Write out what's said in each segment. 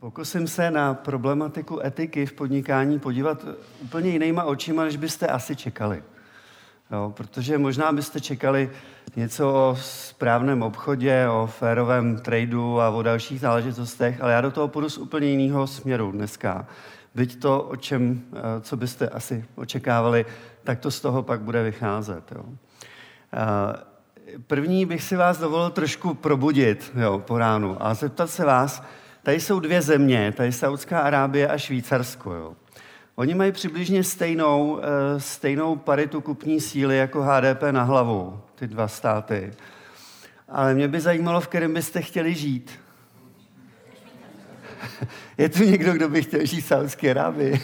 Pokusím se na problematiku etiky v podnikání podívat úplně jinýma očima, než byste asi čekali. Jo, protože možná byste čekali něco o správném obchodě, o férovém tradu a o dalších záležitostech, ale já do toho půjdu z úplně jiného směru dneska. Byť to, o čem, eh, co byste asi očekávali, tak to z toho pak bude vycházet. Jo. Eh, první bych si vás dovolil trošku probudit jo, po ránu a zeptat se vás, tady jsou dvě země, tady Saudská Arábie a Švýcarsko. Jo. Oni mají přibližně stejnou, eh, stejnou paritu kupní síly jako HDP na hlavu, ty dva státy. Ale mě by zajímalo, v kterém byste chtěli žít. Je tu někdo, kdo by chtěl žít v Saudské Arábii?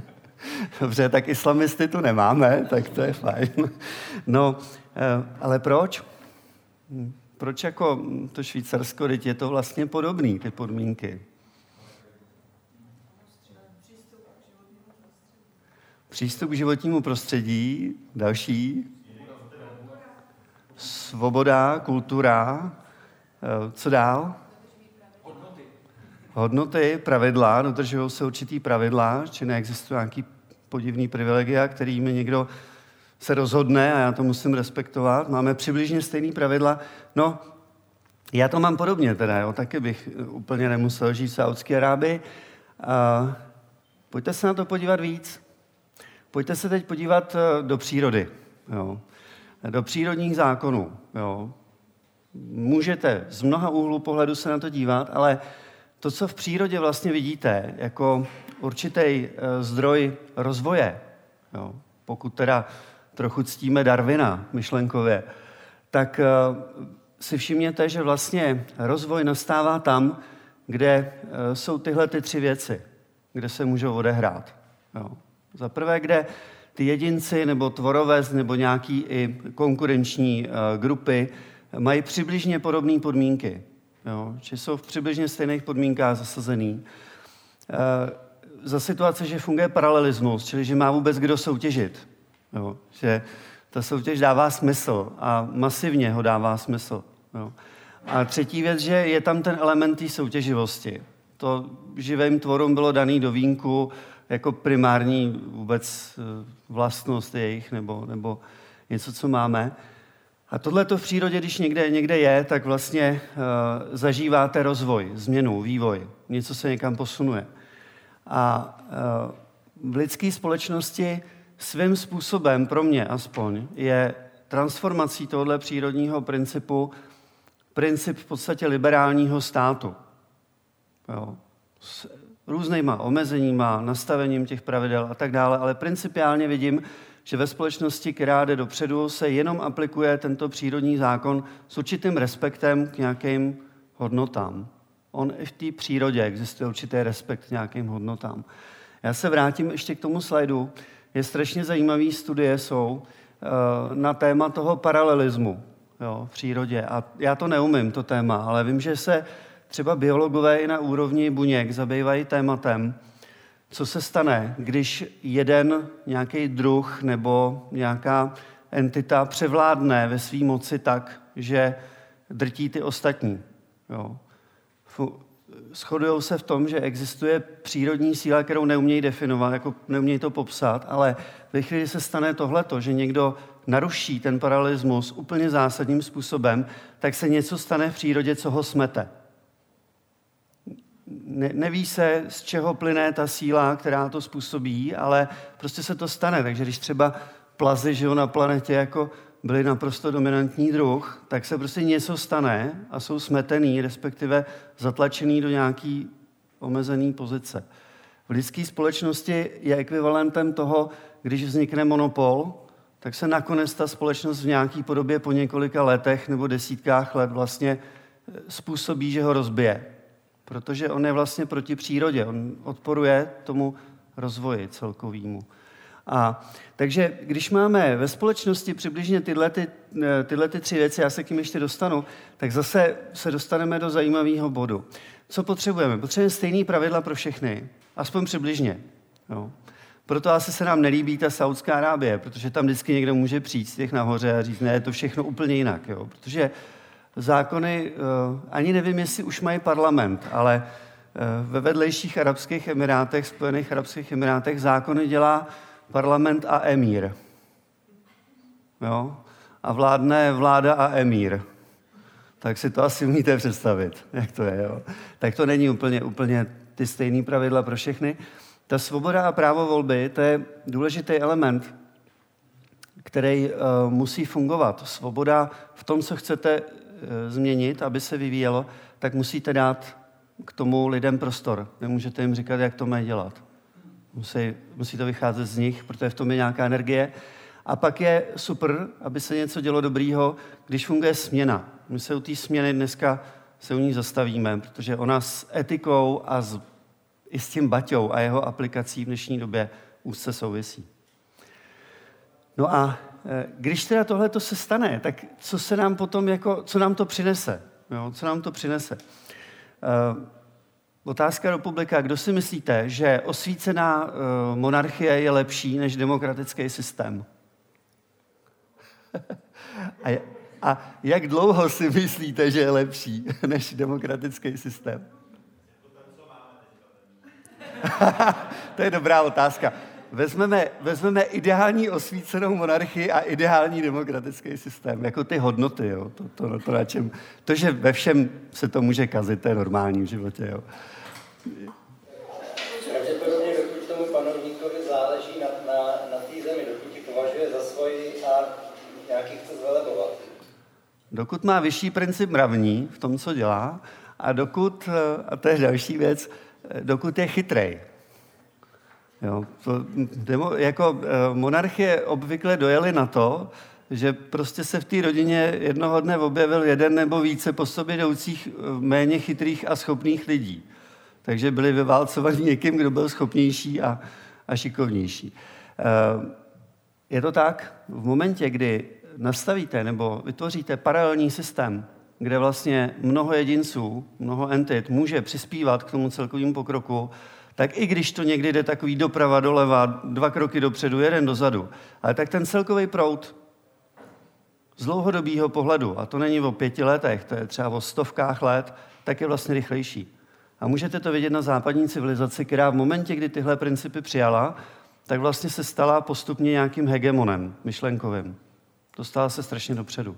Dobře, tak islamisty tu nemáme, tak to je fajn. No, eh, ale proč? Proč jako to Švýcarsko, teď je to vlastně podobné, ty podmínky? Přístup k životnímu prostředí, další. Svoboda, kultura, eh, co dál? Hodnoty. Pravidla, dodržují se určitý pravidla, či neexistuje nějaký podivný privilegia, kterými někdo se rozhodne a já to musím respektovat. Máme přibližně stejný pravidla. No, já to mám podobně teda, jo. taky bych úplně nemusel žít v Saudské Arábii. A pojďte se na to podívat víc. Pojďte se teď podívat eh, do přírody, jo. do přírodních zákonů. Jo. Můžete z mnoha úhlů pohledu se na to dívat, ale to, co v přírodě vlastně vidíte jako určitý eh, zdroj rozvoje, jo, pokud teda trochu ctíme Darwina myšlenkově, tak eh, si všimněte, že vlastně rozvoj nastává tam, kde jsou tyhle ty tři věci, kde se můžou odehrát. Jo. Za prvé, kde ty jedinci nebo tvorovez nebo nějaký i konkurenční uh, grupy mají přibližně podobné podmínky. Jo? Že jsou v přibližně stejných podmínkách zasazený. Za situace, že funguje paralelismus, čili že má vůbec kdo soutěžit. Jo? Že ta soutěž dává smysl a masivně ho dává smysl. Jo? A třetí věc, že je tam ten element té soutěživosti. To živým tvorům bylo daný do vínku, jako primární vůbec eh, vlastnost jejich nebo, nebo něco, co máme. A tohle to v přírodě, když někde, někde je, tak vlastně uh, zažíváte rozvoj, změnu, vývoj. Něco se někam posunuje. A uh, v lidské společnosti svým způsobem, pro mě aspoň, je transformací tohle přírodního principu princip v podstatě liberálního státu. Jo různýma omezeníma, nastavením těch pravidel a tak dále, ale principiálně vidím, že ve společnosti, která jde dopředu, se jenom aplikuje tento přírodní zákon s určitým respektem k nějakým hodnotám. On i v té přírodě existuje určitý respekt k nějakým hodnotám. Já se vrátím ještě k tomu slajdu. Je strašně zajímavý studie jsou eh, na téma toho paralelismu jo, v přírodě. A já to neumím, to téma, ale vím, že se třeba biologové i na úrovni buněk zabývají tématem, co se stane, když jeden nějaký druh nebo nějaká entita převládne ve své moci tak, že drtí ty ostatní. Jo. Shodují se v tom, že existuje přírodní síla, kterou neumějí definovat, jako neumějí to popsat, ale ve chvíli se stane tohleto, že někdo naruší ten paralelismus úplně zásadním způsobem, tak se něco stane v přírodě, co ho smete ne, neví se, z čeho plyne ta síla, která to způsobí, ale prostě se to stane. Takže když třeba plazy žijou na planetě jako byli naprosto dominantní druh, tak se prostě něco stane a jsou smetený, respektive zatlačený do nějaký omezený pozice. V lidské společnosti je ekvivalentem toho, když vznikne monopol, tak se nakonec ta společnost v nějaké podobě po několika letech nebo desítkách let vlastně způsobí, že ho rozbije protože on je vlastně proti přírodě, on odporuje tomu rozvoji celkovýmu. A takže když máme ve společnosti přibližně tyhle, ty, eh, tyhle ty tři věci, já se k tím ještě dostanu, tak zase se dostaneme do zajímavého bodu. Co potřebujeme? Potřebujeme stejné pravidla pro všechny, aspoň přibližně. Jo. Proto asi se nám nelíbí ta Saudská Arábie, protože tam vždycky někdo může přijít z těch nahoře a říct, ne, je to všechno úplně jinak. Jo. Protože zákony, eh, ani nevím, jestli už mají parlament, ale ve vedlejších Arabských Emirátech, Spojených Arabských Emirátech, zákony dělá parlament a emír. Jo? A vládne vláda a emír. Tak si to asi umíte představit, jak to je. Jo? Tak to není úplně, úplně ty stejné pravidla pro všechny. Ta svoboda a právo volby, to je důležitý element, který uh, musí fungovat. Svoboda v tom, co chcete uh, změnit, aby se vyvíjelo, tak musíte dát k tomu lidem prostor. Nemůžete jim říkat, jak to mají dělat. Musí, musí to vycházet z nich, protože v tom je nějaká energie. A pak je super, aby se něco dělo dobrýho, když funguje směna. My se u té směny dneska se u ní zastavíme, protože ona s etikou a s, i s tím Baťou a jeho aplikací v dnešní době úzce souvisí. No a e, když teda tohle to se stane, tak co se nám potom jako, co nám to přinese? Jo, co nám to přinese? Uh, otázka republika. Kdo si myslíte, že osvícená uh, monarchie je lepší než demokratický systém? a, a jak dlouho si myslíte, že je lepší než demokratický systém? to je dobrá otázka. Vezmeme, vezmeme ideální osvícenou monarchii a ideální demokratický systém, jako ty hodnoty, jo? To, to, to, na čem, to, že ve všem se to může kazit, to je normální v životě. Jo? Pravděpodobně, dokud tomu panovníkovi záleží na, na, na té zemi, dokud ji považuje za svoji a nějaký chce zvelebovat. Dokud má vyšší princip mravní v tom, co dělá, a dokud, a to je další věc, dokud je chytrej. Jo, to, demo, jako eh, monarchie obvykle dojeli na to, že prostě se v té rodině jednoho dne objevil jeden nebo více po sobě jdoucích eh, méně chytrých a schopných lidí. Takže byli vyválcovaní někým, kdo byl schopnější a, a šikovnější. Eh, je to tak, v momentě, kdy nastavíte nebo vytvoříte paralelní systém, kde vlastně mnoho jedinců, mnoho entit může přispívat k tomu celkovému pokroku, tak i když to někdy jde takový doprava, doleva, dva kroky dopředu, jeden dozadu, ale tak ten celkový proud z dlouhodobého pohledu, a to není o pěti letech, to je třeba o stovkách let, tak je vlastně rychlejší. A můžete to vidět na západní civilizaci, která v momentě, kdy tyhle principy přijala, tak vlastně se stala postupně nějakým hegemonem myšlenkovým. Dostala se strašně dopředu.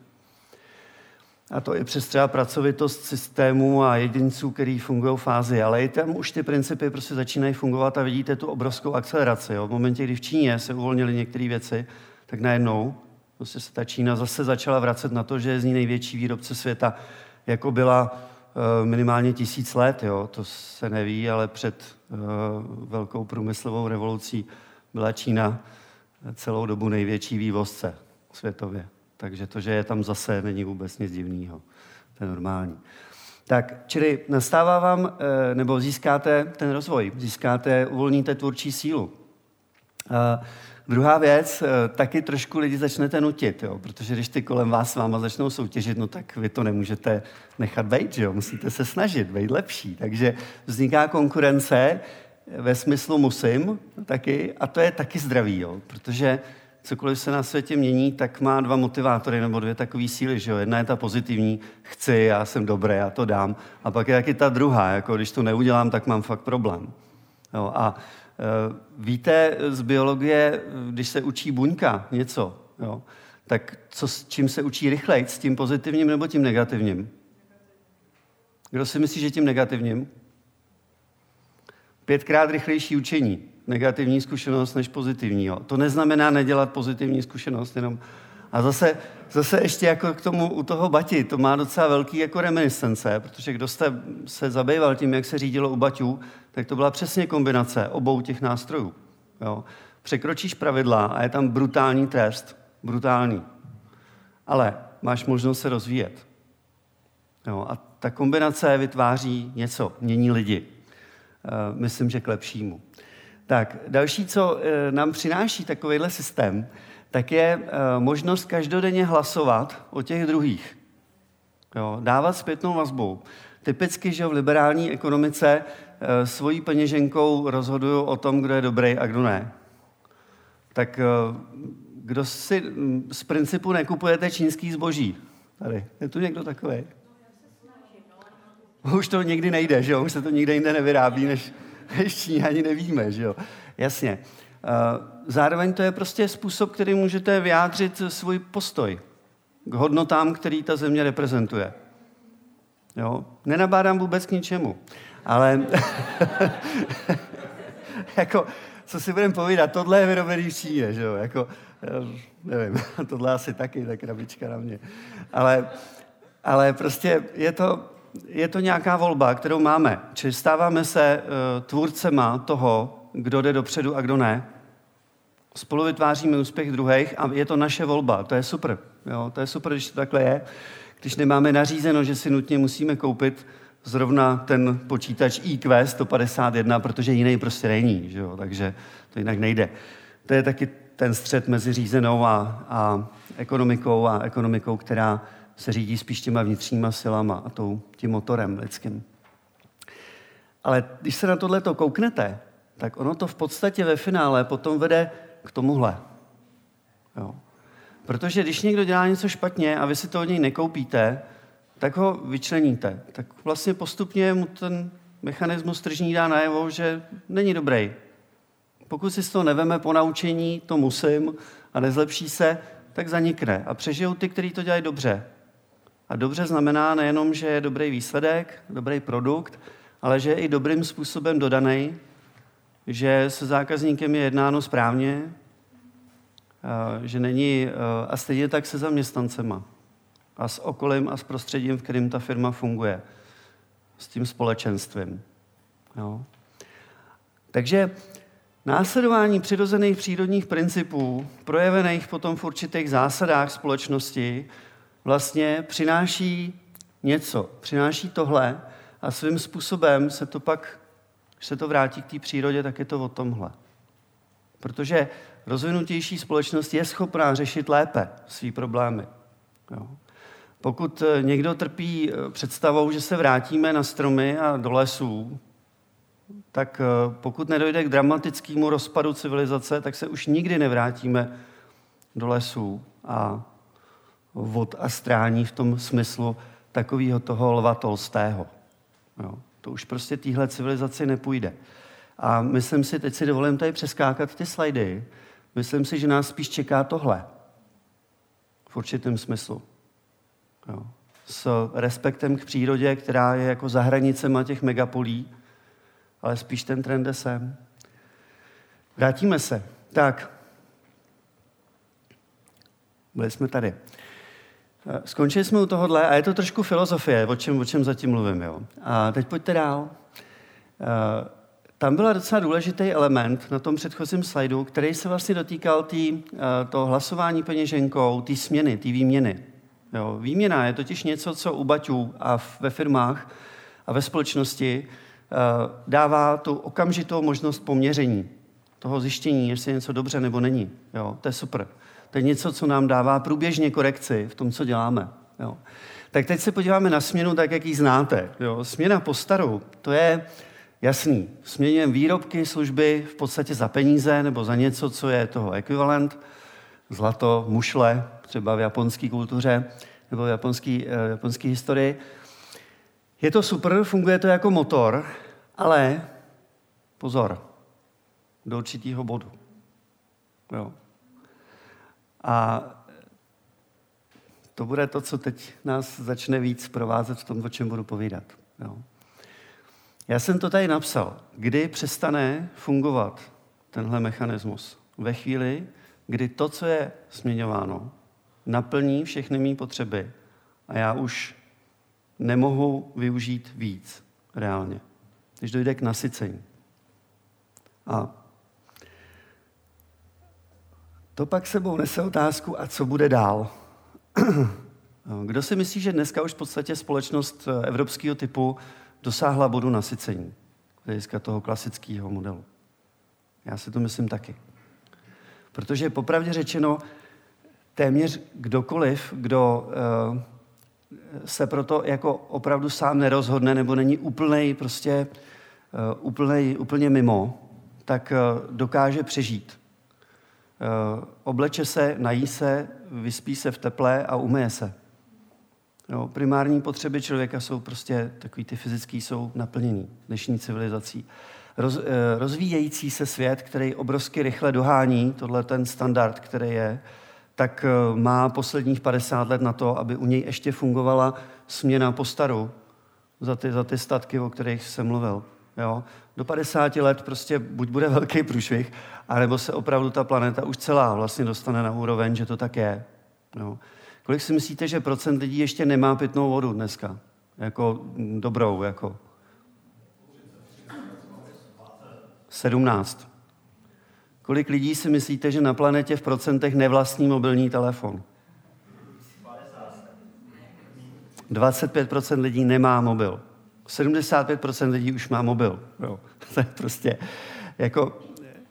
A to i přes třeba pracovitost systému a jedinců, který fungují v fázi. Ale i tam už ty principy prostě začínají fungovat a vidíte tu obrovskou akceleraci. Jo. V momentě, kdy v Číně se uvolnily některé věci, tak najednou prostě se ta Čína zase začala vracet na to, že je z ní největší výrobce světa, jako byla uh, minimálně tisíc let. Jo. To se neví, ale před uh, velkou průmyslovou revolucí byla Čína celou dobu největší vývozce světově. Takže to, že je tam zase, není vůbec nic divného. To je normální. Tak, čili nastává vám, eh, nebo získáte ten rozvoj, získáte, uvolníte tvůrčí sílu. A druhá věc, eh, taky trošku lidi začnete nutit, jo? protože když ty kolem vás s váma začnou soutěžit, no tak vy to nemůžete nechat být, jo? musíte se snažit, být lepší. Takže vzniká konkurence ve smyslu musím taky, a to je taky zdravý, jo? protože cokoliv se na světě mění, tak má dva motivátory nebo dvě takové síly. Že jo? Jedna je ta pozitivní, chci, já jsem dobrý, já to dám. A pak je taky ta druhá, jako když to neudělám, tak mám fakt problém. Jo? A e, víte z biologie, když se učí buňka něco, jo? tak co, s čím se učí rychleji? S tím pozitivním nebo tím negativním? Kdo si myslí, že tím negativním? Pětkrát rychlejší učení negativní zkušenost než pozitivní. Jo. To neznamená nedělat pozitivní zkušenost, jenom a zase, zase ještě jako k tomu u toho Bati, to má docela velký jako reminiscence, protože kdo jste se zabýval tím, jak se řídilo u Baťů, tak to byla přesně kombinace obou těch nástrojů. Jo. Překročíš pravidla a je tam brutální trest. Brutální. Ale máš možnost se rozvíjet. Jo. A ta kombinace vytváří něco, mění lidi. E, myslím, že k lepšímu. Tak, další, co eh, nám přináší takovýhle systém, tak je eh, možnost každodenně hlasovat o těch druhých. Jo, dávat zpětnou vazbu. Typicky, že v liberální ekonomice eh, svojí peněženkou rozhodují o tom, kdo je dobrý a kdo ne. Tak kdo si hm, z principu nekupujete čínský zboží? Tady, je tu někdo takový? Už to někdy nejde, že jo? Už se to nikde jinde nevyrábí, než Číňani nevíme, že jo? Jasně. Eh, zároveň to je prostě způsob, který můžete vyjádřit svůj postoj k hodnotám, který ta země reprezentuje. Jo? Nenabádám vůbec k ničemu. Ale jako, co si budeme povídat, tohle je vyrobený v Číně, že jo? Jako, eh, nevím, tohle asi taky, tak krabička na mě. Ale, ale prostě je to, je to nějaká volba, kterou máme. Či stáváme se uh, tvůrcema toho, kdo jde dopředu a kdo ne. Spolu vytváříme úspěch druhých a je to naše volba. To je super. Jo? To je super, když to takhle je. Když nemáme nařízeno, že si nutně musíme koupit zrovna ten počítač IQ 151, protože jiný prostě není. Že jo? Takže to jinak nejde. To je taky ten střed mezi řízenou a, a ekonomikou a ekonomikou, která se řídí spíš těma vnitřníma silama a tou, tím motorem lidským. Ale když se na tohle to kouknete, tak ono to v podstatě ve finále potom vede k tomuhle. Jo. Protože když někdo dělá něco špatně a vy si to od něj nekoupíte, tak ho vyčleníte. Tak vlastně postupně mu ten mechanismus tržní dá najevo, že není dobrý. Pokud si z toho neveme po naučení, to musím, a nezlepší se, tak zanikne. A přežijou ty, kteří to dělají dobře. A dobře znamená nejenom, že je dobrý výsledek, dobrý produkt, ale že je i dobrým způsobem dodaný, že se zákazníkem je jednáno správně, že není, a stejně tak se zaměstnancema a s okolím a s prostředím, v kterém ta firma funguje, s tím společenstvím. Jo. Takže následování přirozených přírodních principů, projevených potom v určitých zásadách společnosti, vlastně přináší něco, přináší tohle a svým způsobem se to pak, když se to vrátí k té přírodě, tak je to o tomhle. Protože rozvinutější společnost je schopná řešit lépe své problémy. Jo. Pokud eh, někdo trpí eh, představou, že se vrátíme na stromy a do lesů, tak eh, pokud nedojde k dramatickému rozpadu civilizace, tak se už nikdy nevrátíme do lesů a vod a strání v tom smyslu takového toho lva Tolstého. Jo. To už prostě téhle civilizaci nepůjde. A myslím si, teď si dovolím tady přeskákat ty slajdy, myslím si, že nás spíš čeká tohle. V určitém smyslu. Jo. S respektem k přírodě, která je jako za hranicema těch megapolí, ale spíš ten trend jde sem. Vrátíme se. Tak. Byli jsme tady. Eh, skončili jsme u tohohle a je to trošku filozofie, o čem, o čem zatím mluvím. Jo. A teď pojďte dál. Eh, tam byl docela důležitý element na tom předchozím slajdu, který se vlastně dotýkal tý, eh, toho hlasování peněženkou, té směny, té výměny. Jo. Výměna je totiž něco, co u baťů a ve firmách a ve společnosti dává tu okamžitou možnost poměření, toho zjištění, jestli je něco dobře nebo není. Jo. To je super. To je něco, co nám dává průběžně korekci v tom, co děláme. Jo. Tak teď se podíváme na směnu tak, jak ji znáte. Jo. Směna po starou, to je jasný. Směňujeme výrobky, služby v podstatě za peníze nebo za něco, co je toho ekvivalent. Zlato, mušle, třeba v japonské kultuře nebo v japonské, eh, historii. Je to super, funguje to jako motor, ale pozor, do určitého bodu. Jo. A to bude to, co teď nás začne víc provázet v tom, o čem budu povídat. Jo. Já jsem to tady napsal. Kdy přestane fungovat tenhle mechanismus? Ve chvíli, kdy to, co je směňováno, naplní všechny mý potřeby a já už nemohu využít víc reálně. Když dojde k nasycení. A to pak sebou nese otázku, a co bude dál? Kdo si myslí, že dneska už v podstatě společnost eh, evropského typu dosáhla bodu nasycení, hlediska toho klasického modelu? Já si to myslím taky. Protože popravdě řečeno, téměř kdokoliv, kdo uh, se proto jako opravdu sám nerozhodne nebo není úplnej, prostě uh, úplnej, úplně mimo, tak dokáže přežít. Eh, obleče se, nají se, vyspí se v teple a umyje se. Jo, primární potřeby člověka jsou prostě takový ty fyzický, jsou naplněný dnešní civilizací. Roz, eh, rozvíjející se svět, který obrovsky rychle dohání, tohle ten standard, který je, tak eh, má posledních 50 let na to, aby u něj ještě fungovala směna po staru za ty, za ty statky, o kterých jsem mluvil. Jo? Do 50 let prostě buď bude velký průšvih, anebo se opravdu ta planeta už celá vlastně dostane na úroveň, že to tak je. Jo? Kolik si myslíte, že procent lidí ještě nemá pitnou vodu dneska? Jako dobrou, jako? 17. Kolik lidí si myslíte, že na planetě v procentech nevlastní mobilní telefon? 25% lidí nemá mobil. 75% lidí už má mobil. Jo. To je prostě jako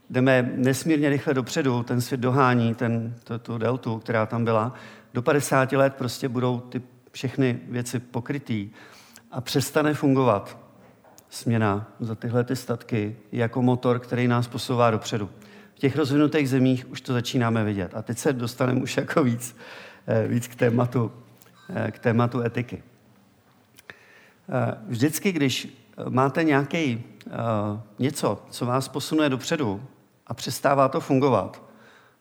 jdeme nesmírně rychle dopředu, ten svět dohání ten, to, tu deltu, která tam byla. Do 50 let prostě budou ty všechny věci pokrytý a přestane fungovat směna za tyhle ty statky jako motor, který nás posouvá dopředu. V těch rozvinutých zemích už to začínáme vidět. A teď se dostaneme už jako víc, eh, víc k, tématu, eh, k tématu etiky. Eh, vždycky, když máte nějaký něco, co vás posunuje dopředu a přestává to fungovat,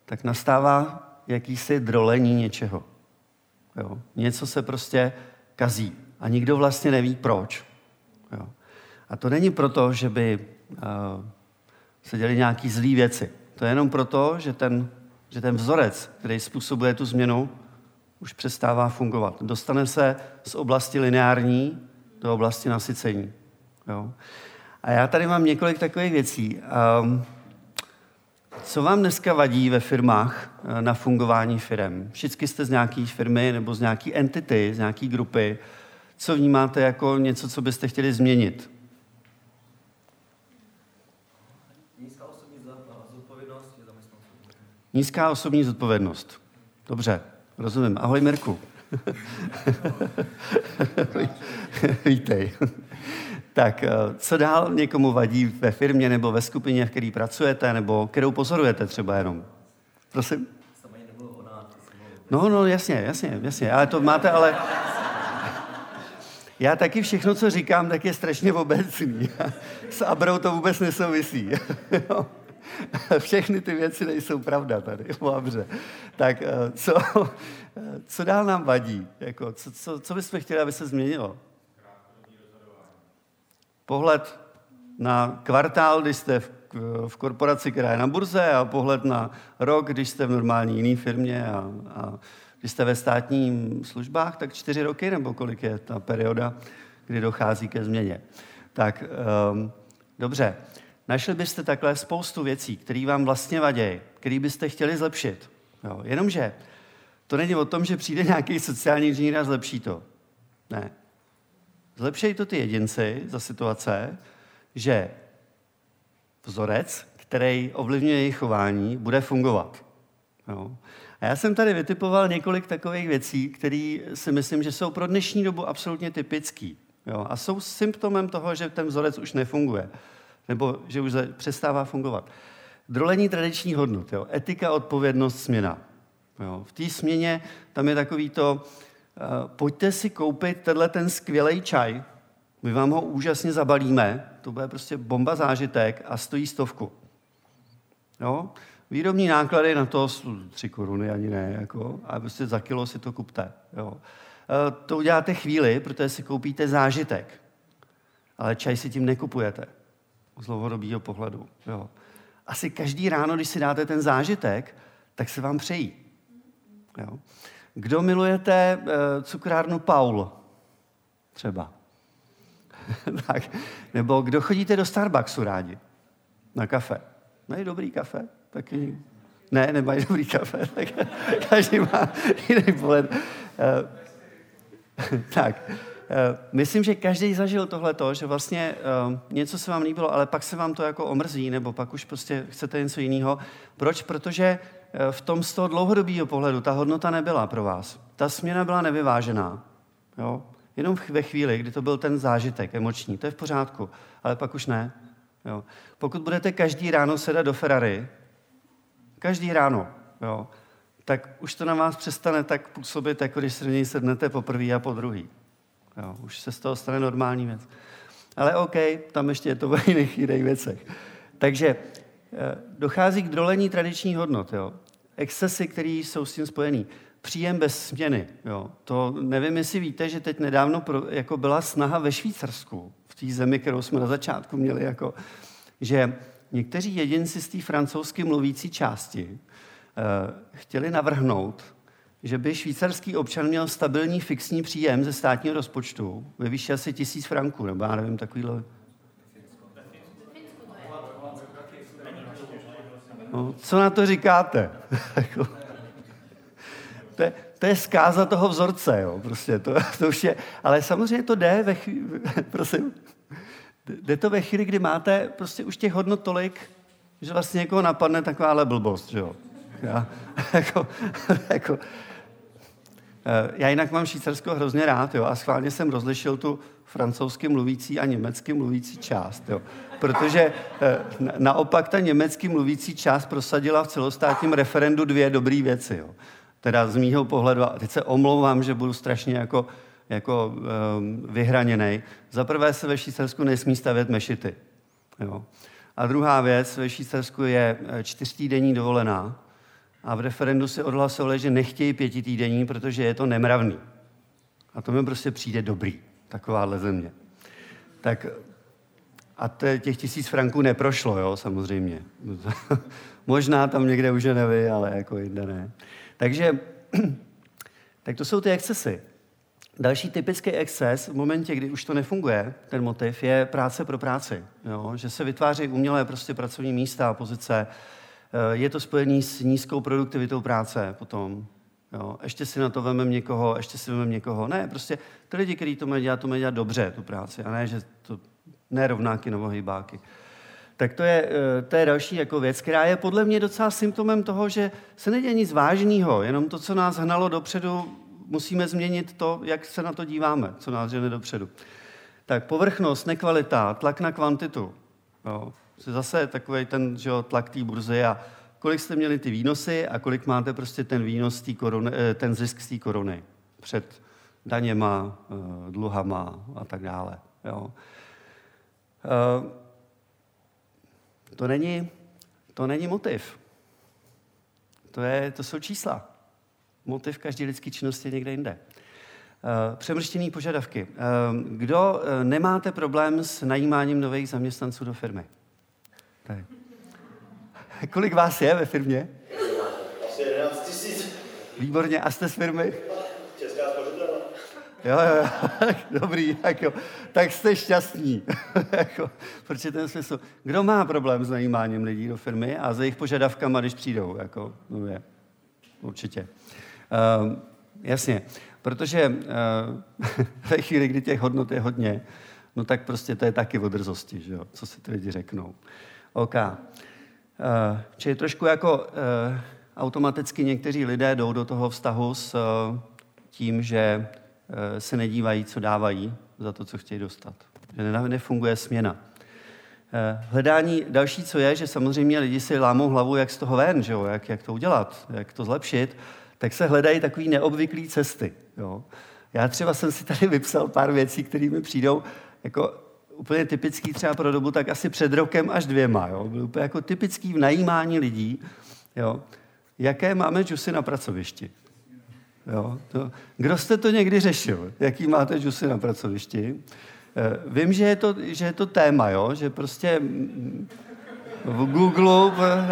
tak nastává jakýsi drolení něčeho. Jo? Něco se prostě kazí a nikdo vlastně neví proč. Jo? A to není proto, že by uh, se děli nějaký zlý věci. To je jenom proto, že ten, že ten vzorec, který způsobuje tu změnu, už přestává fungovat. Dostane se z oblasti lineární do oblasti nasycení. Jo? A já tady mám několik takových věcí. Um, co vám dneska vadí ve firmách eh, na fungování firm? Všichni jste z nějaké firmy nebo z nějaké entity, z nějaké grupy. Co vnímáte jako něco, co byste chtěli změnit? Nízká osobní zodpovědnost Nízká osobní zodpovědnost. Dobře, rozumím. Ahoj, Mirku. Vítej. Tak, eh, co dál někomu vadí ve firmě nebo ve skupině, v které pracujete, nebo kterou pozorujete třeba jenom? Prosím? No, no, jasně, jasně, jasně. Ale to máte, ale... Já taky všechno, co říkám, tak je strašně obecný. S Abrou to vůbec nesouvisí. Všechny ty věci nejsou pravda tady, dobře. Tak eh, co, co dál nám vadí? Jako, co, co, co bychom chtěli, aby se změnilo? pohled na kvartál, když jste v, v korporaci, která je na burze, a pohled na rok, když jste v normální jiné firmě a, a když jste ve státních službách, tak čtyři roky, nebo kolik je ta perioda, kdy dochází ke změně. Tak um, dobře, našli byste takhle spoustu věcí, které vám vlastně vadí, které byste chtěli zlepšit. Jo, jenomže to není o tom, že přijde nějaký sociální inženýr a zlepší to. Ne. Zlepšejí to ty jedinci za situace, že vzorec, který ovlivňuje jejich chování, bude fungovat. Jo. A já jsem tady vytipoval několik takových věcí, které si myslím, že jsou pro dnešní dobu absolutně typický. Jo. A jsou symptomem toho, že ten vzorec už nefunguje. Nebo že už přestává fungovat. Drolení tradičních hodnot. Jo. Etika, odpovědnost, směna. Jo. V té směně tam je takový to, Eh, pojďte si koupit tenhle ten skvělý čaj, my vám ho úžasně zabalíme, to bude prostě bomba zážitek a stojí stovku. Jo? Výrobní náklady na to tři koruny ani ne, jako, a prostě za kilo si to kupte. Jo? Eh, to uděláte chvíli, protože si koupíte zážitek. Ale čaj si tím nekupujete. Z dlouhodobého pohledu. Jo? Asi každý ráno, když si dáte ten zážitek, tak se vám přejí. Jo? Kdo milujete eh, cukrárnu Paul? Třeba. tak. Nebo kdo chodíte do Starbucksu rádi? Na kafe. Mají dobrý kafe? Taky ne, nemají dobrý kafe. Každý má jiný pohled. Eh, tak. Eh, myslím, že každý zažil tohleto, že vlastně něco se vám líbilo, ale pak se vám to jako omrzí, nebo pak už prostě chcete něco jiného. Proč? Protože v tom z toho dlouhodobého pohledu ta hodnota nebyla pro vás. Ta směna byla nevyvážená. Jo? Jenom ve chvíli, kdy to byl ten zážitek emoční, to je v pořádku, ale pak už ne. Jo? Pokud budete každý ráno sedat do Ferrari, každý ráno, jo, tak už to na vás přestane tak působit, jako když se do něj sednete po prvý a po druhý. Jo, už se z toho stane normální věc. Ale OK, tam ještě je to v jiných, jiných věcech. Takže eh, dochází k drolení tradičních hodnot. Jo. Excesy, které jsou s tím spojený. Příjem bez směny. Jo. To nevím, jestli víte, že teď nedávno pro, jako byla snaha ve Švýcarsku, v té zemi, kterou jsme na začátku měli, jako, že někteří jedinci z té francouzsky mluvící části eh, chtěli navrhnout, že by švýcarský občan měl stabilní fixní příjem ze státního rozpočtu ve výši asi tisíc franků, nebo já nevím, takovýhle... No, co na to říkáte? To, je, to je zkáza toho vzorce, jo, prostě, to, to už je, ale samozřejmě to jde ve chvíli, prosím, jde to ve chvíli, kdy máte prostě už těch hodnot tolik, že vlastně někoho napadne takováhle blbost, jo. Já, jako, jako, já jinak mám Švýcarsko hrozně rád, jo, a schválně jsem rozlišil tu francouzsky mluvící a německy mluvící část, jo. Protože eh, naopak ta německy mluvící část prosadila v celostátním referendu dvě dobré věci, jo. Teda z mýho pohledu, a teď se omlouvám, že budu strašně jako, jako um, vyhraněný. Za prvé se ve Švýcarsku nesmí stavět mešity. Jo. A druhá věc, ve Švýcarsku je eh, čtyřtýdenní dovolená, a v referendu se odhlasovali, že nechtějí pětitýdenní, protože je to nemravný. A to mi prostě přijde dobrý, takováhle země. Tak a těch tisíc franků neprošlo, jo, samozřejmě. Možná tam někde už je nevy, ale jako jinde ne. Takže, tak to jsou ty excesy. Další typický exces v momentě, kdy už to nefunguje, ten motiv, je práce pro práci. Jo? Že se vytváří umělé prostě pracovní místa, pozice, Eh, je to spojené s nízkou produktivitou práce potom. Jo. Ještě si na to vememe někoho, ještě si vememe někoho. Ne, prostě ty lidi, kteří to mají dělat, to mají dělat dobře, tu práci, a ne, že to nerovnáky nebo hejbáky. Tak to je, eh, to je další jako věc, která je podle mě docela symptomem toho, že se neděje nic vážného, jenom to, co nás hnalo dopředu, musíme změnit to, jak se na to díváme, co nás žene dopředu. Tak povrchnost, nekvalita, tlak na kvantitu. Jo zase takový ten že jo, tlak té burzy a kolik jste měli ty výnosy a kolik máte prostě ten výnos, tý koruny, eh, ten zisk z té koruny před daněma, eh, dluhama a tak dále. Jo. Eh, to není, to není motiv. To, je, to jsou čísla. Motiv každé lidské činnosti je někde jinde. Přemrštěné požadavky. Kdo nemáte problém s najímáním nových zaměstnanců do firmy? Tak. Kolik vás je ve firmě? Asi 11 tisíc. Výborně. A jste z firmy? Česká spořitelna. Jo, jo, jo. Dobrý, tak jo. Tak jste šťastní. jako, protože ten smysl. Kdo má problém s najímáním lidí do firmy a za jejich požadavkama, když přijdou? Jako, no je. Určitě. Uh, jasně. Protože uh, ve chvíli, kdy těch hodnot je hodně, no tak prostě to je taky o drzosti, že jo? co si ty lidi řeknou. OK. Uh, čili trošku jako uh, automaticky někteří lidé jdou do toho vztahu s uh, tím, že se nedívají, co dávají za to, co chtějí dostat. Že nefunguje směna. Hledání, další, co je, že samozřejmě lidi si lámou hlavu, jak z toho ven, že jo? Jak, jak to udělat, jak to zlepšit, tak se hledají takové neobvyklé cesty. Jo? Já třeba jsem si tady vypsal pár věcí, které mi přijdou jako úplně typický třeba pro dobu tak asi před rokem až dvěma. Jo? Byl úplně jako typický v najímání lidí. Jo? Jaké máme džusy na pracovišti? Jo? To, kdo jste to někdy řešil? Jaký máte džusy na pracovišti? Eh, vím, že je to, že je to téma, jo? že prostě v Google, v,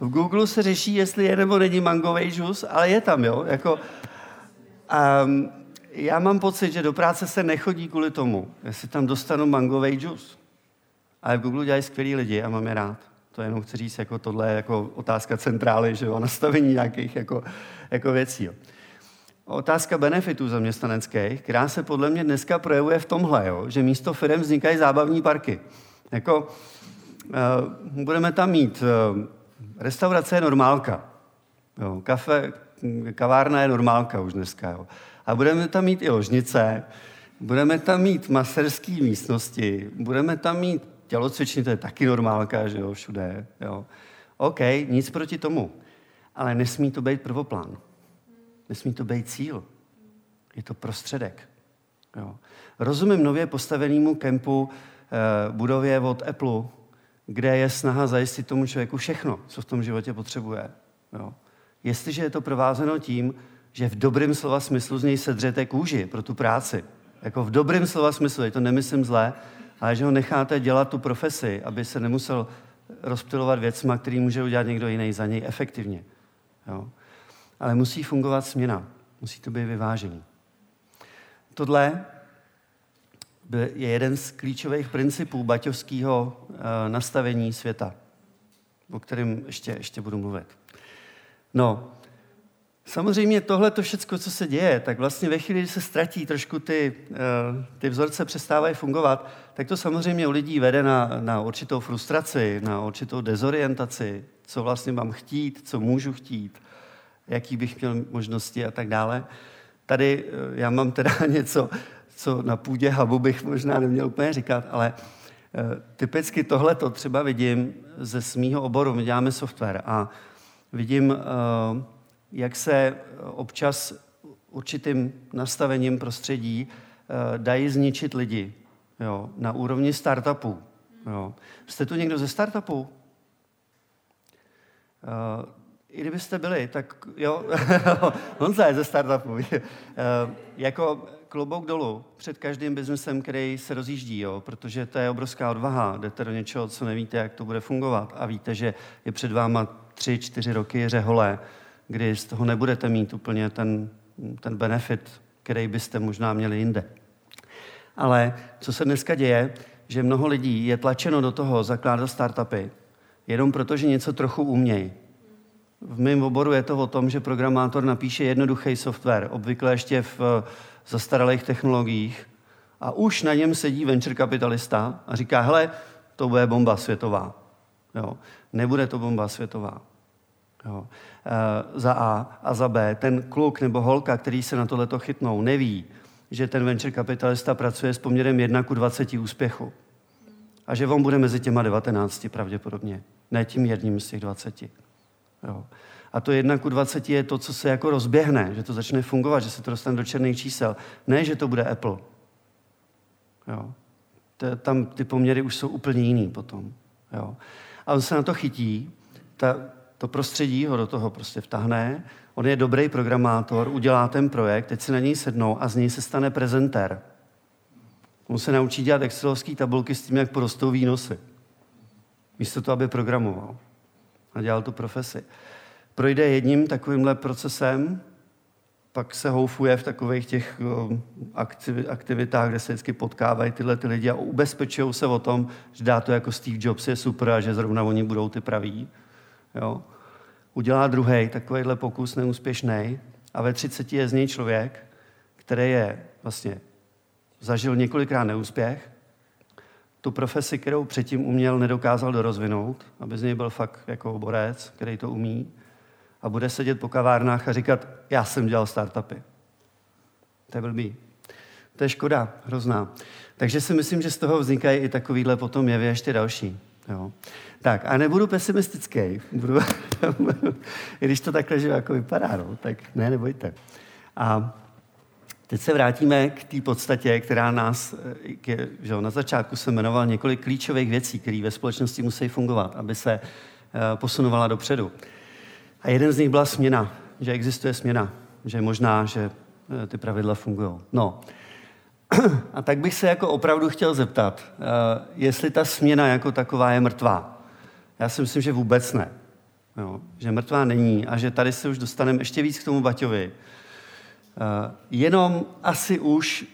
v Google se řeší, jestli je nebo není mangový džus, ale je tam, jo? Jako, um, já mám pocit, že do práce se nechodí kvůli tomu, jestli tam dostanu mangový džus. Ale v Google dělají skvělí lidi a mám je rád. To jenom chci říct, jako tohle je jako otázka centrály, že jo, nastavení nějakých jako, jako věcí. Otázka benefitů zaměstnaneckých, která se podle mě dneska projevuje v tomhle, jo, že místo firm vznikají zábavní parky. Jako, uh, budeme tam mít uh, restaurace je normálka. Jo, kafe, kavárna je normálka už dneska. Jo. A budeme tam mít i ložnice, budeme tam mít maserské místnosti, budeme tam mít tělocvičny, to je taky normálka, že jo, všude. Jo. OK, nic proti tomu. Ale nesmí to být prvoplán. Nesmí to být cíl. Je to prostředek. Jo. Rozumím nově postavenému kempu eh, budově od Apple, kde je snaha zajistit tomu člověku všechno, co v tom životě potřebuje. Jo. Jestliže je to provázeno tím, že v dobrém slova smyslu z něj sedřete kůži pro tu práci, jako v dobrém slova smyslu, to nemyslím zlé, ale že ho necháte dělat tu profesi, aby se nemusel rozptilovat věcma, který může udělat někdo jiný za něj efektivně. Jo. Ale musí fungovat směna. Musí to být vyvážení. Tohle je jeden z klíčových principů baťovského eh, nastavení světa, o kterém ještě, ještě budu mluvit. No, samozřejmě tohle to všechno, co se děje, tak vlastně ve chvíli, kdy se ztratí trošku ty, eh, ty vzorce, přestávají fungovat, tak to samozřejmě u lidí vede na, na určitou frustraci, na určitou dezorientaci, co vlastně mám chtít, co můžu chtít, jaký bych měl možnosti a tak dále. Tady eh, já mám teda něco, co na půdě hubu bych možná neměl úplně říkat, ale eh, typicky tohle to třeba vidím ze svého oboru. My děláme software a vidím, jak se občas určitým nastavením prostředí dají zničit lidi jo, na úrovni startupů. Jo. Jste tu někdo ze startupu? i kdybyste byli, tak jo, Honza je ze startupu. uh, jako klobouk dolů před každým biznesem, který se rozjíždí, jo, protože to je obrovská odvaha. Jdete do něčeho, co nevíte, jak to bude fungovat a víte, že je před váma tři, čtyři roky řehole, kdy z toho nebudete mít úplně ten, ten benefit, který byste možná měli jinde. Ale co se dneska děje, že mnoho lidí je tlačeno do toho zakládat startupy, jenom proto, že něco trochu umějí v mém oboru je to o tom, že programátor napíše jednoduchý software, obvykle ještě v zastaralých technologiích, a už na něm sedí venture kapitalista a říká, hele, to bude bomba světová. Jo. Nebude to bomba světová. Jo. E, za A a za B. Ten kluk nebo holka, který se na tohleto chytnou, neví, že ten venture kapitalista pracuje s poměrem 1 ku 20 úspěchu. A že on bude mezi těma 19 pravděpodobně. Ne tím jedním z těch 20. Jo. A to jedna ku 20 je to, co se jako rozběhne, že to začne fungovat, že se to dostane do černých čísel. Ne, že to bude Apple. Jo. Tam ty poměry už jsou úplně jiný potom. Jo. A on se na to chytí, ta, to prostředí ho do toho prostě vtahne, on je dobrý programátor, udělá ten projekt, teď se na něj sednou a z něj se stane prezentér. On se naučí dělat excelovské tabulky s tím, jak porostou výnosy. Místo toho, aby programoval a dělal tu profesi. Projde jedním takovýmhle procesem, pak se houfuje v takových těch aktivitách, kde se vždycky potkávají tyhle ty lidi a ubezpečují se o tom, že dá to jako Steve Jobs je super a že zrovna oni budou ty praví. Jo. Udělá druhý takovýhle pokus neúspěšný a ve 30 je z něj člověk, který je vlastně zažil několikrát neúspěch tu profesi, kterou předtím uměl, nedokázal dorozvinout, aby z něj byl fakt jako oborec, který to umí, a bude sedět po kavárnách a říkat, já jsem dělal startupy. To je blbý. To je škoda, hrozná. Takže si myslím, že z toho vznikají i takovýhle potom jevy ještě další. Jo. Tak a nebudu pesimistický, budu, když to takhle že jako vypadá, no, tak ne, nebojte. A Teď se vrátíme k té podstatě, která nás, eh, že na začátku se jmenoval několik klíčových věcí, které ve společnosti musí fungovat, aby se eh, posunovala dopředu. A jeden z nich byla směna, že existuje směna, že je možná, že eh, ty pravidla fungují. No, a tak bych se jako opravdu chtěl zeptat, jestli ta směna jako taková je mrtvá. Já si myslím, že vůbec ne. Jo, že mrtvá není a že tady se už dostaneme ještě víc k tomu Baťovi, Eh, jenom asi už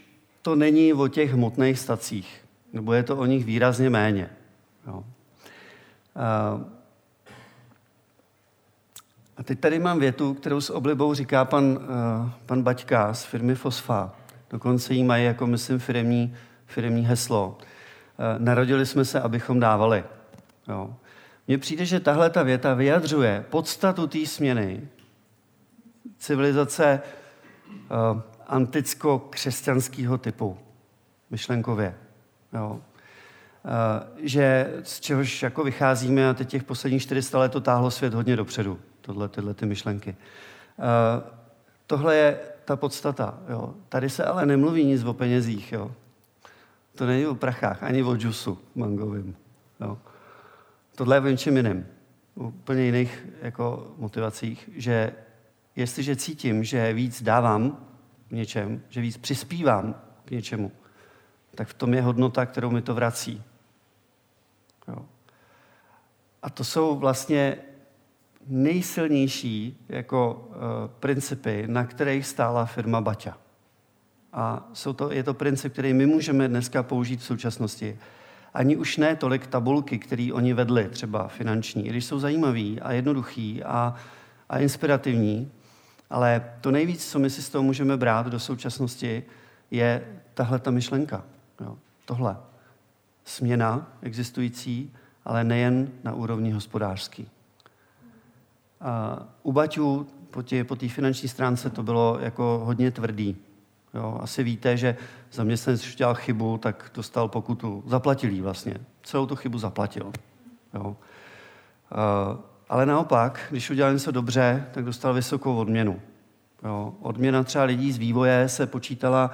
to není o těch hmotných stacích, nebo je to o nich výrazně méně. Jo. Eh, a teď tady mám větu, kterou s oblibou říká pan, eh, pan Baťka z firmy Fosfa. Dokonce jí mají jako, myslím, firmní, firmní heslo. Narodili jsme se, abychom dávali. Jo. Mně přijde, že tahle ta věta vyjadřuje podstatu té směny civilizace uh, anticko-křesťanského typu, myšlenkově. Jo. Uh, že z čehož jako vycházíme a teď těch posledních 400 let to táhlo svět hodně dopředu. tohle, tyhle ty myšlenky. Uh, tohle je ta podstata. Jo. Tady se ale nemluví nic o penězích. Jo. To není o prachách, ani o džusu mangovým. Jo. Tohle je o něčem jiném. Úplně jiných jako motivacích, že jestliže cítím, že víc dávám v něčem, že víc přispívám k něčemu, tak v tom je hodnota, kterou mi to vrací. Jo. A to jsou vlastně nejsilnější jako uh, principy, na kterých stála firma Baťa. A jsou to, je to princip, který my můžeme dneska použít v současnosti. Ani už ne tolik tabulky, které oni vedli, třeba finanční, i když jsou zajímavý a jednoduchý a, a inspirativní, ale to nejvíc, co my si z toho můžeme brát do současnosti, je tahle ta myšlenka. Jo, tohle. Směna existující, ale nejen na úrovni hospodářský. A u Baťů po té po finanční stránce to bylo jako hodně tvrdý. Jo, asi víte, že zaměstnanec, když udělal chybu, tak dostal pokutu. Zaplatil jí vlastně. Celou tu chybu zaplatil. Jo. Uh, ale naopak, když udělal něco dobře, tak dostal vysokou odměnu. Jo. Odměna třeba lidí z vývoje se počítala,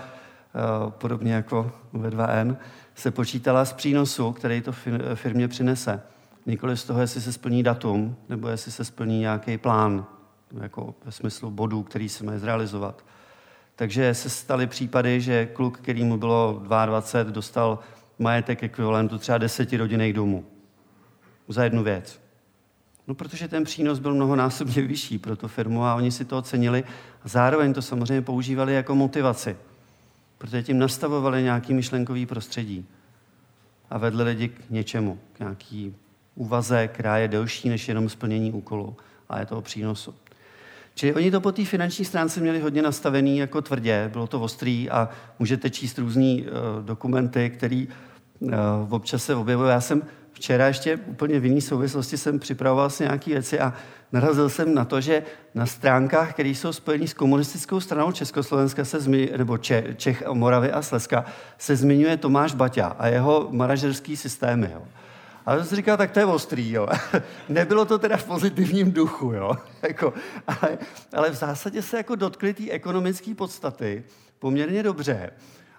podobně jako ve 2N, se počítala z přínosu, který to firmě přinese. Nikoli z toho, jestli se splní datum, nebo jestli se splní nějaký plán, jako ve smyslu bodů, který se mají zrealizovat. Takže se staly případy, že kluk, který mu bylo 22, dostal majetek ekvivalentu třeba deseti rodinných domů. Za jednu věc. No, protože ten přínos byl mnohonásobně vyšší pro tu firmu a oni si to ocenili a zároveň to samozřejmě používali jako motivaci, protože tím nastavovali nějaký myšlenkový prostředí a vedli lidi k něčemu, k nějaký úvaze, která je delší než jenom splnění úkolu a je to o přínosu. Čili oni to po té finanční stránce měli hodně nastavený jako tvrdě, bylo to ostrý a můžete číst různé uh, dokumenty, které uh, občas se objevují. Já jsem včera ještě úplně v jiné souvislosti jsem připravoval si nějaké věci a narazil jsem na to, že na stránkách, které jsou spojené s komunistickou stranou Československa, se zmi, nebo Če, Čech, Moravy a Slezska, se zmiňuje Tomáš Baťa a jeho manažerský systémy. Jo. A to si říkal, tak to je ostrý, jo. Nebylo to teda v pozitivním duchu, jo. Jako, ale, ale v zásadě se jako dotkli té ekonomické podstaty poměrně dobře.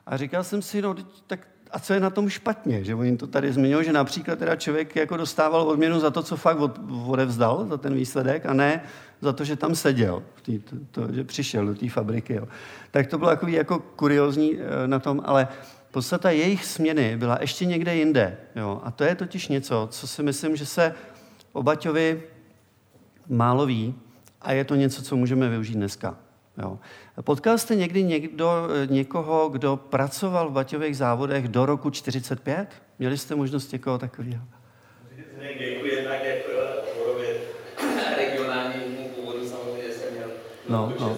A říkal jsem si, no, tak a co je na tom špatně, že oni to tady zmiňují, že například teda člověk jako dostával odměnu za to, co fakt od, odevzdal, za ten výsledek, a ne za to, že tam seděl, tý, to, to, že přišel do té fabriky. Jo. Tak to bylo jako, jako kuriozní eh, na tom, ale podstata jejich směny byla ještě někde jinde. Jo? A to je totiž něco, co si myslím, že se o Baťovi málo ví a je to něco, co můžeme využít dneska. Jo. Potkal jste někdy někdo, někoho, kdo pracoval v Baťových závodech do roku 45? Měli jste možnost někoho takového? Děkuji jednak regionální původu samozřejmě jsem měl no, no.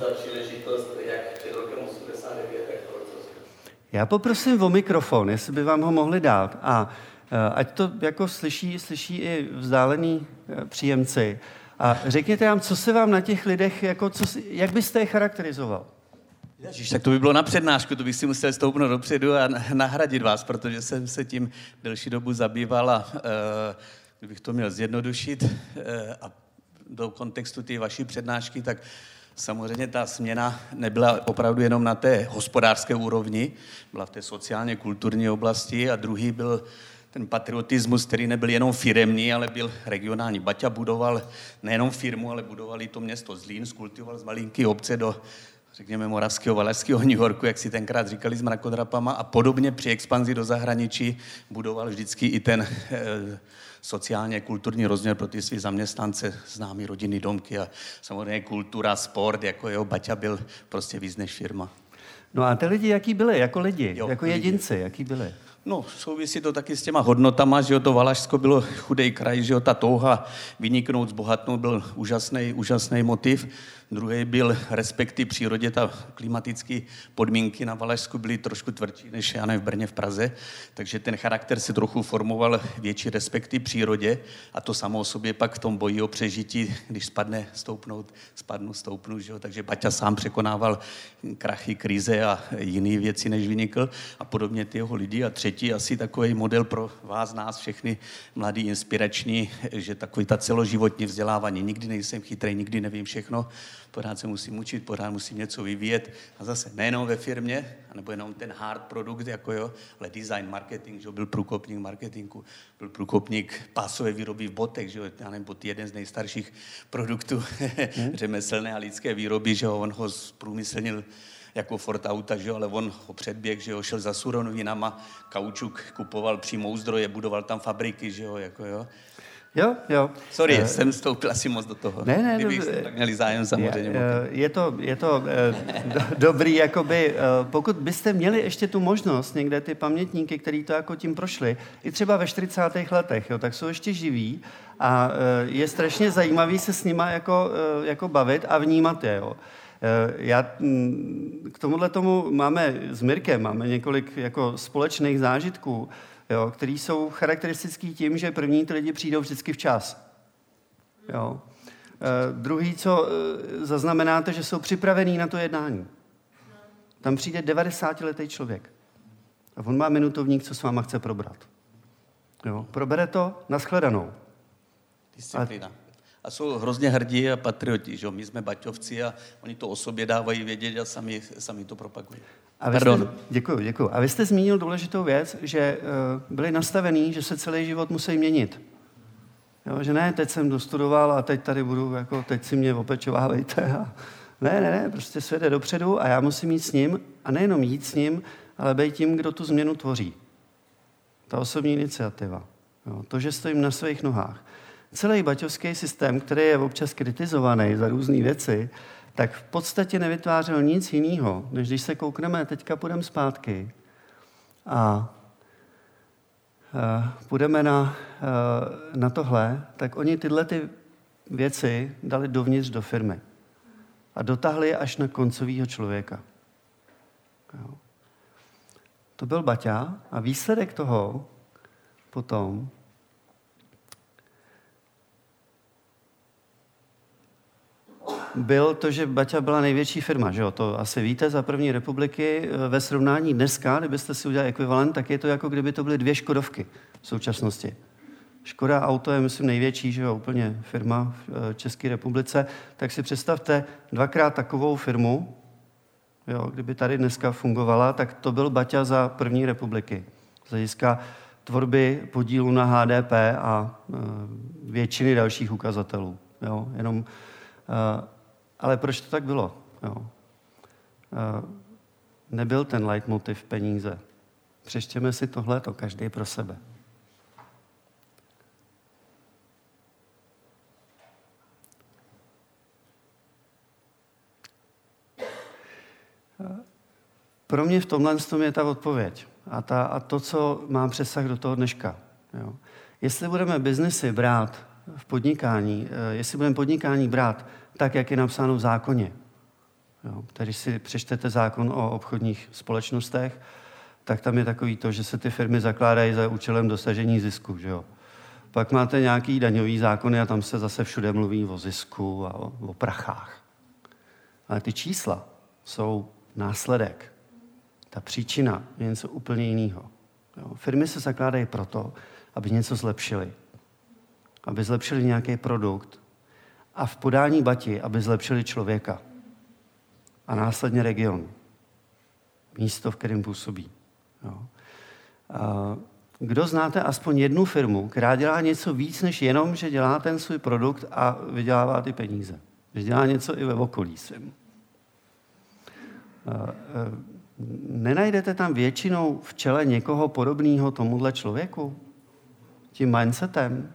Já poprosím o mikrofon, jestli by vám ho mohli dát. A eh, ať to jako slyší, slyší i vzdálený eh, příjemci. A řekněte nám, co se vám na těch lidech, jako co, jak byste je charakterizoval? Ježiš, tak to by bylo na přednášku, to bych si musel stoupnout dopředu a nahradit vás, protože jsem se tím delší dobu zabýval a uh, kdybych to měl zjednodušit a do kontextu té vaší přednášky, tak Samozřejmě ta směna nebyla opravdu jenom na té hospodářské úrovni, byla v té sociálně kulturní oblasti a druhý byl ten patriotismus, který nebyl jenom firemní, ale byl regionální. Baťa budoval nejenom firmu, ale budoval i to město Zlín, skultivoval z malinké obce do řekněme, moravského, valašského New Yorku, jak si tenkrát říkali s mrakodrapama a podobně při expanzi do zahraničí budoval vždycky i ten eh, sociálně kulturní rozměr pro ty své zaměstnance, známý rodinný domky a samozřejmě kultura, sport, jako jeho Baťa byl prostě víc než firma. No a ty lidi, jaký byli, jako lidi, jo, jako jedinci, lidi. jaký byli? No, souvisí to taky s těma hodnotama, že jo, to Valašsko bylo chudej kraj, že jo, ta touha vyniknout, zbohatnout byl úžasný, úžasný motiv. Druhý byl respekty přírodě, ta klimatické podmínky na Valašsku byly trošku tvrdší než já ne v Brně, v Praze, takže ten charakter se trochu formoval větší respekty přírodě a to samo o sobě pak v tom boji o přežití, když spadne, stoupnout, spadnu, stoupnu, že jo? takže Baťa sám překonával krachy, krize a jiné věci, než vynikl a podobně ty jeho lidi. A třetí asi takový model pro vás, nás všechny mladý, inspirační, že takový ta celoživotní vzdělávání. Nikdy nejsem chytrý, nikdy nevím všechno, pořád se musím učit, pořád musím něco vyvíjet. A zase nejenom ve firmě, nebo jenom ten hard produkt, jako jo, ale design, marketing, že byl průkopník marketingu, byl průkopník pásové výroby v botech, že jo, já nevím, bot jeden z nejstarších produktů hmm. řemeslné a lidské výroby, že jo, on ho zprůmyslnil jako Ford auta, že jo, ale on ho předběh, že jo, šel za surovinama, kaučuk kupoval přímo u zdroje, budoval tam fabriky, že jo, jako jo. Jo, jo. Sorry, uh, jsem vstoupil asi moc do toho. Ne, ne, Kdybych tak měli zájem samozřejmě. Je, je to, je to do, dobrý, jakoby, pokud byste měli ještě tu možnost, někde ty pamětníky, který to jako tím prošli, i třeba ve 40. letech, jo, tak jsou ještě živí a je strašně zajímavý se s nima jako, jako bavit a vnímat je. Jo. Já mm, k tomuhle tomu máme s Mirkem, máme několik jako společných zážitků, jo, který jsou charakteristický tím, že první ty lidi přijdou vždycky včas. Jo. E, druhý, co e, zaznamenáte, že jsou připravení na to jednání. Tam přijde 90-letý člověk. A on má minutovník, co s váma chce probrat. Jo. Probere to, naschledanou. Disciplína. A jsou hrozně hrdí a patrioti, že My jsme baťovci a oni to o sobě dávají vědět a sami, sami to propagují. A vy Pardon. Jste, děkuji, děkuji. A vy jste zmínil důležitou věc, že uh, byli nastavení, že se celý život musí měnit. Jo, že ne, teď jsem dostudoval a teď tady budu, jako teď si mě opečovávejte. A... Ne, ne, ne, prostě se jde dopředu a já musím jít s ním a nejenom jít s ním, ale být tím, kdo tu změnu tvoří. Ta osobní iniciativa. Jo, to, že stojím na svých nohách. Celý baťovský systém, který je občas kritizovaný za různé věci, tak v podstatě nevytvářel nic jiného, než když se koukneme, teďka půjdeme zpátky a půjdeme na, na tohle, tak oni tyhle ty věci dali dovnitř do firmy a dotáhli je až na koncového člověka. To byl Baťa a výsledek toho potom byl to, že Baťa byla největší firma, že jo? To asi víte za první republiky. Eh, ve srovnání dneska, kdybyste si udělali ekvivalent, tak je to jako kdyby to byly dvě Škodovky v současnosti. Škoda Auto je, myslím, největší, že jo, úplně firma v eh, České republice. Tak si představte dvakrát takovou firmu, jo, kdyby tady dneska fungovala, tak to byl Baťa za první republiky. Z hlediska tvorby podílu na HDP a e, většiny dalších ukazatelů. Jo, jenom ale proč to tak bylo? Jo. Nebyl ten leitmotiv peníze. Přeštěme si tohle, to každý pro sebe. Pro mě v tomhle je ta odpověď. A, ta, a to, co mám přesah do toho dneška. Jo. Jestli budeme biznesy brát v podnikání, eh, jestli budeme podnikání brát tak, jak je napsáno v zákoně. Jo, když si přečtete zákon o obchodních společnostech, tak tam je takový to, že se ty firmy zakládají za účelem dosažení zisku. Že jo? Pak máte nějaký daňový zákony a tam se zase všude mluví o zisku a o, o prachách. Ale ty čísla jsou následek. Ta příčina je něco úplně jiného. Jo? Firmy se zakládají proto, aby něco zlepšili. Aby zlepšili nějaký produkt, a v podání Bati, aby zlepšili člověka a následně region, místo, v kterém působí. Jo. A kdo znáte aspoň jednu firmu, která dělá něco víc, než jenom, že dělá ten svůj produkt a vydělává ty peníze? Že dělá něco i ve okolí svým. Nenajdete tam většinou v čele někoho podobného tomuhle člověku? Tím mindsetem?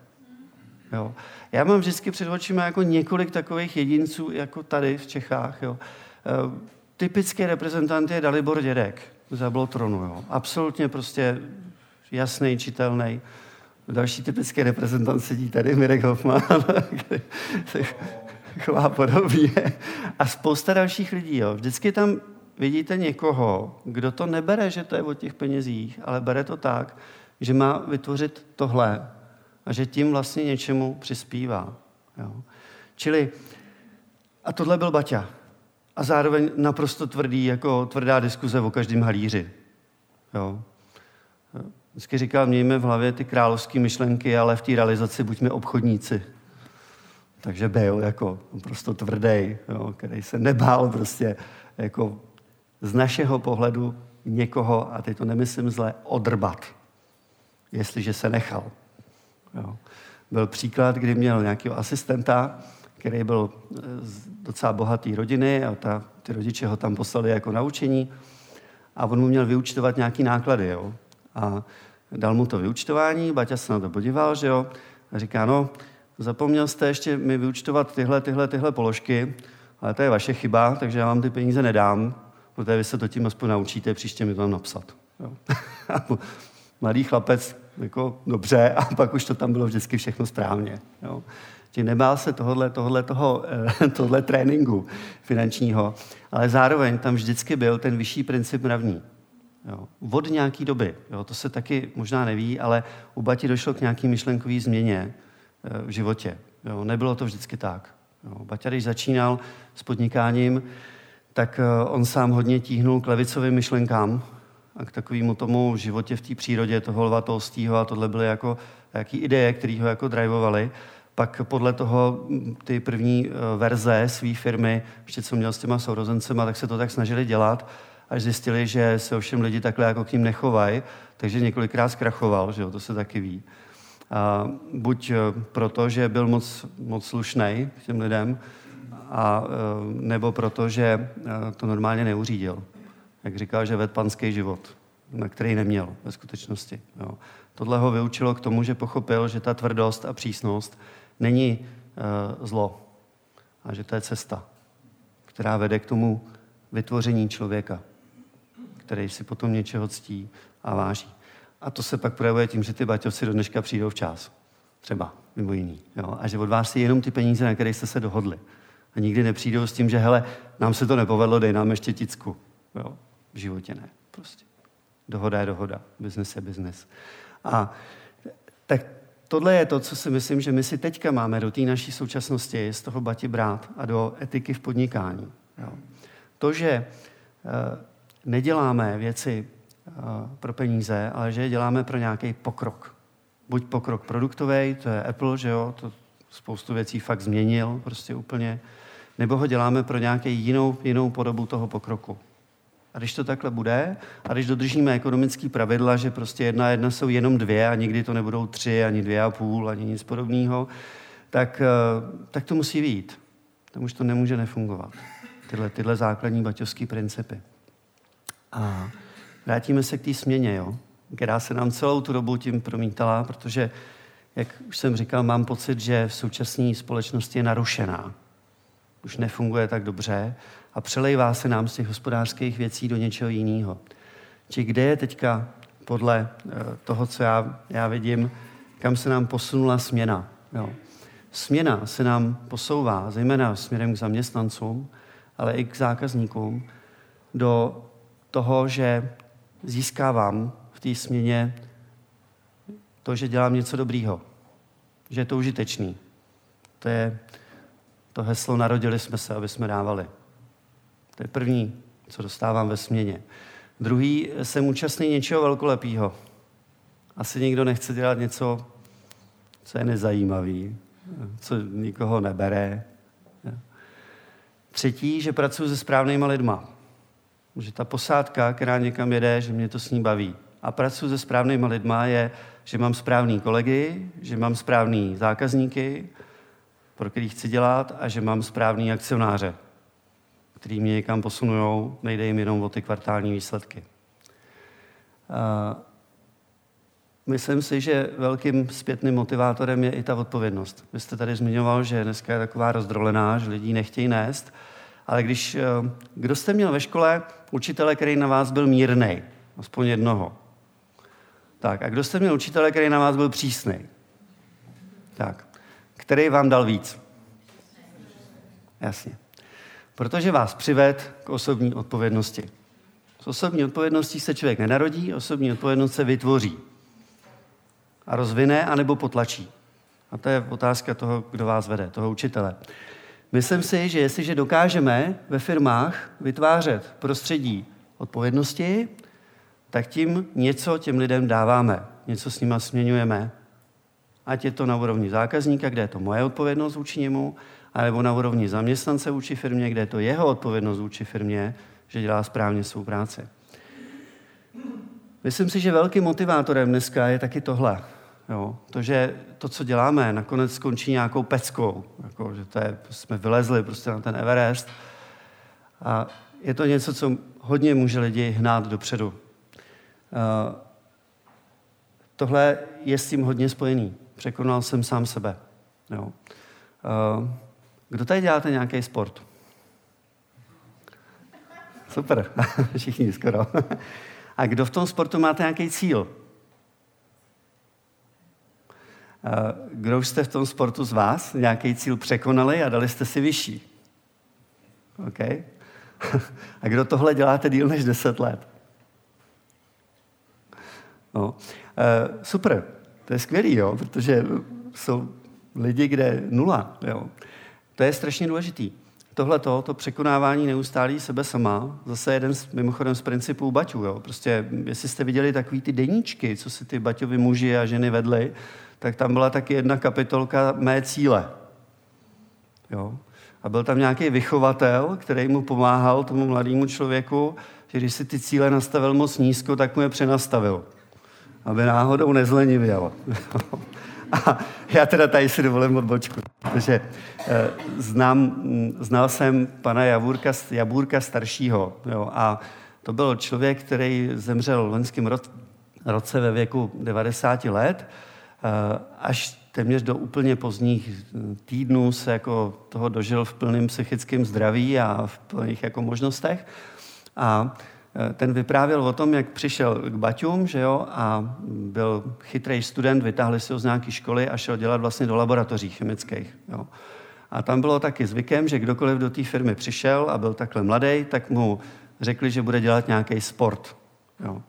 Jo. Já mám vždycky před očima jako několik takových jedinců, jako tady v Čechách. Jo. E, typický reprezentant je Dalibor Dědek za Blotronu. Jo. Absolutně prostě jasný, čitelný. Další typický reprezentant sedí tady, Mirek Hoffman, chová podobně. A spousta dalších lidí. Jo. Vždycky tam vidíte někoho, kdo to nebere, že to je o těch penězích, ale bere to tak, že má vytvořit tohle, a že tím vlastně něčemu přispívá. Jo. Čili, a tohle byl Baťa. A zároveň naprosto tvrdý, jako tvrdá diskuze o každém halíři. Jo. Vždycky říkal, mějme v hlavě ty královské myšlenky, ale v té realizaci buďme obchodníci. Takže byl jako prostě tvrdý, jo, který se nebál prostě jako z našeho pohledu někoho, a teď to nemyslím zle, odrbat, jestliže se nechal. Jo. Byl příklad, kdy měl nějakého asistenta, který byl z docela bohatý rodiny a ta, ty rodiče ho tam poslali jako naučení a on mu měl vyučtovat nějaký náklady. Jo. A dal mu to vyučtování, Baťa se na to podíval, že jo, a říká, no, zapomněl jste ještě mi vyučtovat tyhle, tyhle, tyhle položky, ale to je vaše chyba, takže já vám ty peníze nedám, protože vy se to tím aspoň naučíte, příště mi to tam napsat. Jo. Mladý chlapec, jako dobře, a pak už to tam bylo vždycky všechno správně. Jo. Že nebál se tohohle, tohohle, toho, eh, tohle tréninku finančního, ale zároveň tam vždycky byl ten vyšší princip mravní. Jo. Od nějaké doby, jo, to se taky možná neví, ale u Bati došlo k nějaký myšlenkové změně eh, v životě. Jo. Nebylo to vždycky tak. Jo. Baťa, když začínal s podnikáním, tak eh, on sám hodně tíhnul k levicovým myšlenkám a k takovému tomu životě v té přírodě, toho lvatolstího a tohle byly jako jaký ideje, které ho jako drivovaly. Pak podle toho ty první eh, verze své firmy, ještě co měl s těma sourozencema, tak se to tak snažili dělat, až zjistili, že se ovšem lidi takhle jako k ním nechovají, takže několikrát zkrachoval, že jo, to se taky ví. A buď eh, proto, že byl moc, moc slušný těm lidem, a, eh, nebo proto, že to normálně neuřídil. Jak říkal, že ved panský život, na který neměl ve skutečnosti. Jo. Tohle ho vyučilo k tomu, že pochopil, že ta tvrdost a přísnost není uh, zlo, a že to je cesta, která vede k tomu vytvoření člověka, který si potom něčeho ctí a váží. A to se pak projevuje tím, že ty baťovci do dneška přijdou včas. Třeba, mimo jiný. Jo? A že od vás si jenom ty peníze, na které jste se dohodli. A nikdy nepřijdou s tím, že hele, nám se to nepovedlo, dej nám ještě ticku. Jo? V životě ne. Prostě. Dohoda je dohoda. Biznes je biznes. A tak tohle je to, co si myslím, že my si teďka máme do té naší současnosti z toho bati brát a do etiky v podnikání. Jo. To, že e, neděláme věci e, pro peníze, ale že je děláme pro nějaký pokrok. Buď pokrok produktový, to je Apple, že jo, to spoustu věcí fakt změnil prostě úplně, nebo ho děláme pro nějakou jinou, jinou podobu toho pokroku. A když to takhle bude, a když dodržíme ekonomické pravidla, že prostě jedna jedna jsou jenom dvě a nikdy to nebudou tři, ani dvě a půl, ani nic podobného, tak, eh, tak to musí být. Tam už to nemůže nefungovat. Tyhle, tyhle základní baťovské principy. A vrátíme se k té směně, jo? která se nám celou tu dobu tím promítala, protože, jak už jsem říkal, mám pocit, že v současné společnosti je narušená. Už nefunguje tak dobře a přelejvá se nám z těch hospodářských věcí do něčeho jiného. Či kde je teďka podle eh, toho, co já, já vidím, kam se nám posunula směna. Jo. Směna se nám posouvá, zejména směrem k zaměstnancům, ale i k zákazníkům, do toho, že získávám v té směně to, že dělám něco dobrýho, že je to užitečný. To je to heslo Narodili jsme se, aby jsme dávali. To je první, co dostávám ve směně. Druhý, jsem účastný něčeho velkolepého. Asi nikdo nechce dělat něco, co je nezajímavý, co nikoho nebere. Třetí, že pracuji se správnýma lidma. Že ta posádka, která někam jede, že mě to s ní baví. A pracuji se správnýma lidma je, že mám správný kolegy, že mám správný zákazníky, pro který chci dělat a že mám správný akcionáře, který mě někam posunují, nejde jim jenom o ty kvartální výsledky. Myslím si, že velkým zpětným motivátorem je i ta odpovědnost. Vy jste tady zmiňoval, že dneska je taková rozdrolená, že lidi nechtějí nést, ale když, eh, kdo jste měl ve škole učitele, který na vás byl mírný, aspoň jednoho? Tak, a kdo jste měl učitele, který na vás byl přísný? Tak, který vám dal víc? Jasně protože vás přived k osobní odpovědnosti. S osobní odpovědností se člověk nenarodí, osobní odpovědnost se vytvoří. A rozvine, anebo potlačí. A to je otázka toho, kdo vás vede, toho učitele. Myslím si, že jestliže dokážeme ve firmách vytvářet prostředí odpovědnosti, tak tím něco těm lidem dáváme, něco s nima směňujeme. Ať je to na úrovni zákazníka, kde je to moje odpovědnost vůči němu, alebo na úrovni zaměstnance vůči firmě, kde je to jeho odpovědnost vůči firmě, že dělá správně svou práci. Myslím si, že velkým motivátorem dneska je taky tohle. Jo, to, že to, co děláme, nakonec skončí nějakou peckou. Jako, že to je, jsme vylezli prostě na ten Everest. A je to něco, co hodně může lidi hnát dopředu. Uh, tohle je s tím hodně spojený. Překonal jsem sám sebe. Jo. Uh, kdo tady děláte nějaký sport? Super, všichni skoro. A kdo v tom sportu máte nějaký cíl? Kdo už jste v tom sportu z vás nějaký cíl překonali a dali jste si vyšší? OK? A kdo tohle děláte díl než 10 let? No. Super, to je skvělý, jo, protože jsou lidi, kde nula. Jo. To je strašně důležitý. Tohle to, to překonávání neustálý sebe sama, zase jeden z, mimochodem z principů Baťů. Jo. Prostě, jestli jste viděli takový ty deníčky, co si ty Baťovi muži a ženy vedli, tak tam byla taky jedna kapitolka mé cíle. Jo. A byl tam nějaký vychovatel, který mu pomáhal tomu mladému člověku, že když si ty cíle nastavil moc nízko, tak mu je přenastavil. Aby náhodou nezlenivěl. A já teda tady si dovolím odbočku, protože eh, znám, znal jsem pana Javůrka, Jabůrka staršího jo, a to byl člověk, který zemřel v loňském roce ve věku 90 let, eh, až téměř do úplně pozdních týdnů se jako toho dožil v plném psychickém zdraví a v plných jako možnostech. A ten vyprávěl o tom, jak přišel k Baťům, že jo, a byl chytrý student, vytáhli si ho z nějaké školy a šel dělat vlastně do laboratoří chemických. Jo. A tam bylo taky zvykem, že kdokoliv do té firmy přišel a byl takhle mladý, tak mu řekli, že bude dělat nějaký sport. Jo.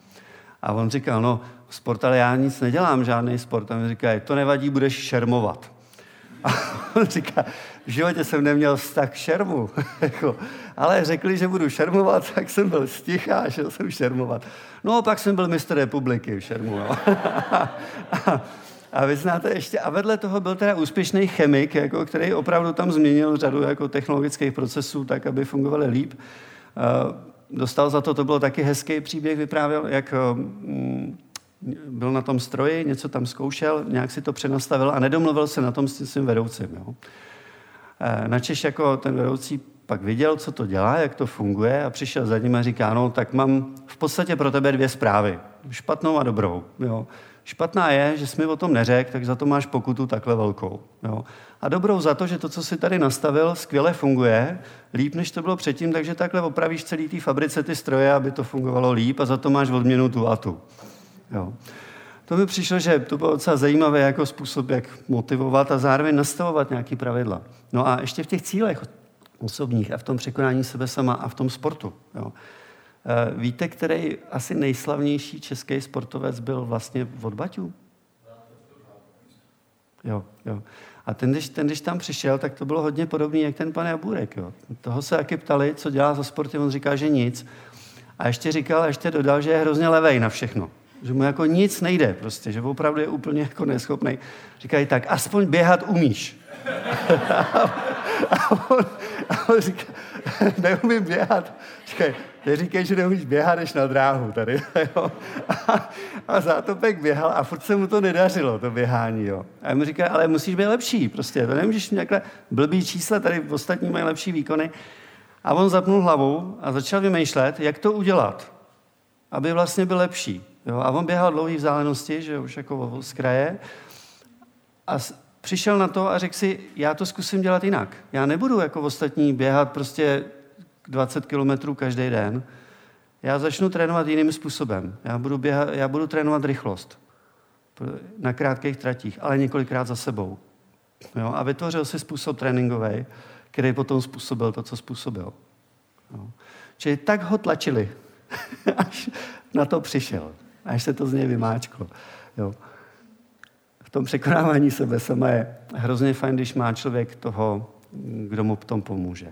A on říkal, no, sport, ale já nic nedělám, žádný sport. A on říká, to nevadí, budeš šermovat. A on říká, v životě jsem neměl vztah k šermu. Ale řekli, že budu šermovat, tak jsem byl sticha a šel jsem šermovat. No, pak jsem byl mistr republiky v šermu. No. A vy znáte ještě, a vedle toho byl teda úspěšný chemik, jako, který opravdu tam změnil řadu jako technologických procesů tak, aby fungovaly líp. Dostal za to, to bylo taky hezký příběh, vyprávěl, jak mm, byl na tom stroji, něco tam zkoušel, nějak si to přenastavil a nedomluvil se na tom s tím svým vedoucím. Jo. E, načež jako ten vedoucí pak viděl, co to dělá, jak to funguje a přišel za ním a říká, no tak mám v podstatě pro tebe dvě zprávy. Špatnou a dobrou. Jo. Špatná je, že jsi mi o tom neřekl, tak za to máš pokutu takhle velkou. Jo. A dobrou za to, že to, co jsi tady nastavil, skvěle funguje, líp, než to bylo předtím, takže takhle opravíš celý té fabrice ty stroje, aby to fungovalo líp a za to máš odměnu tu a tu. Jo. To mi přišlo, že to bylo docela zajímavé jako způsob, jak motivovat a zároveň nastavovat nějaké pravidla. No a ještě v těch cílech osobních a v tom překonání sebe sama a v tom sportu. Jo. Eh, víte, který asi nejslavnější český sportovec byl vlastně od Baťů? Jo, jo. A ten když, ten, když tam přišel, tak to bylo hodně podobné, jak ten pan Jabůrek. Jo. Toho se taky ptali, co dělá za sporty, on říká, že nic. A ještě říkal, a ještě dodal, že je hrozně levej na všechno že mu jako nic nejde prostě, že opravdu je úplně jako neschopný. Říkají tak, aspoň běhat umíš. a, on, a on říká, neumím běhat. Říkají, neříkej, že neumíš běhat, než na dráhu tady. Jo. A, a zátopek běhal a furt se mu to nedařilo, to běhání. Jo. A mu říká, ale musíš být lepší, prostě, to nemůžeš takhle blbý čísla, tady ostatní mají lepší výkony. A on zapnul hlavu a začal vymýšlet, jak to udělat, aby vlastně byl lepší. Jo, a on běhal dlouhý vzdálenosti, že už jako z kraje. A přišel na to a řekl si, já to zkusím dělat jinak. Já nebudu jako ostatní běhat prostě 20 kilometrů každý den. Já začnu trénovat jiným způsobem. Já budu, běhat, já budu trénovat rychlost na krátkých tratích, ale několikrát za sebou. Jo? A vytvořil si způsob tréninkový, který potom způsobil to, co způsobil. Jo? Čili tak ho tlačili, až na to přišel až se to z něj vymáčklo. Jo. Tom překonávání sebe sama je hrozně fajn, když má člověk toho, kdo mu v tom pomůže.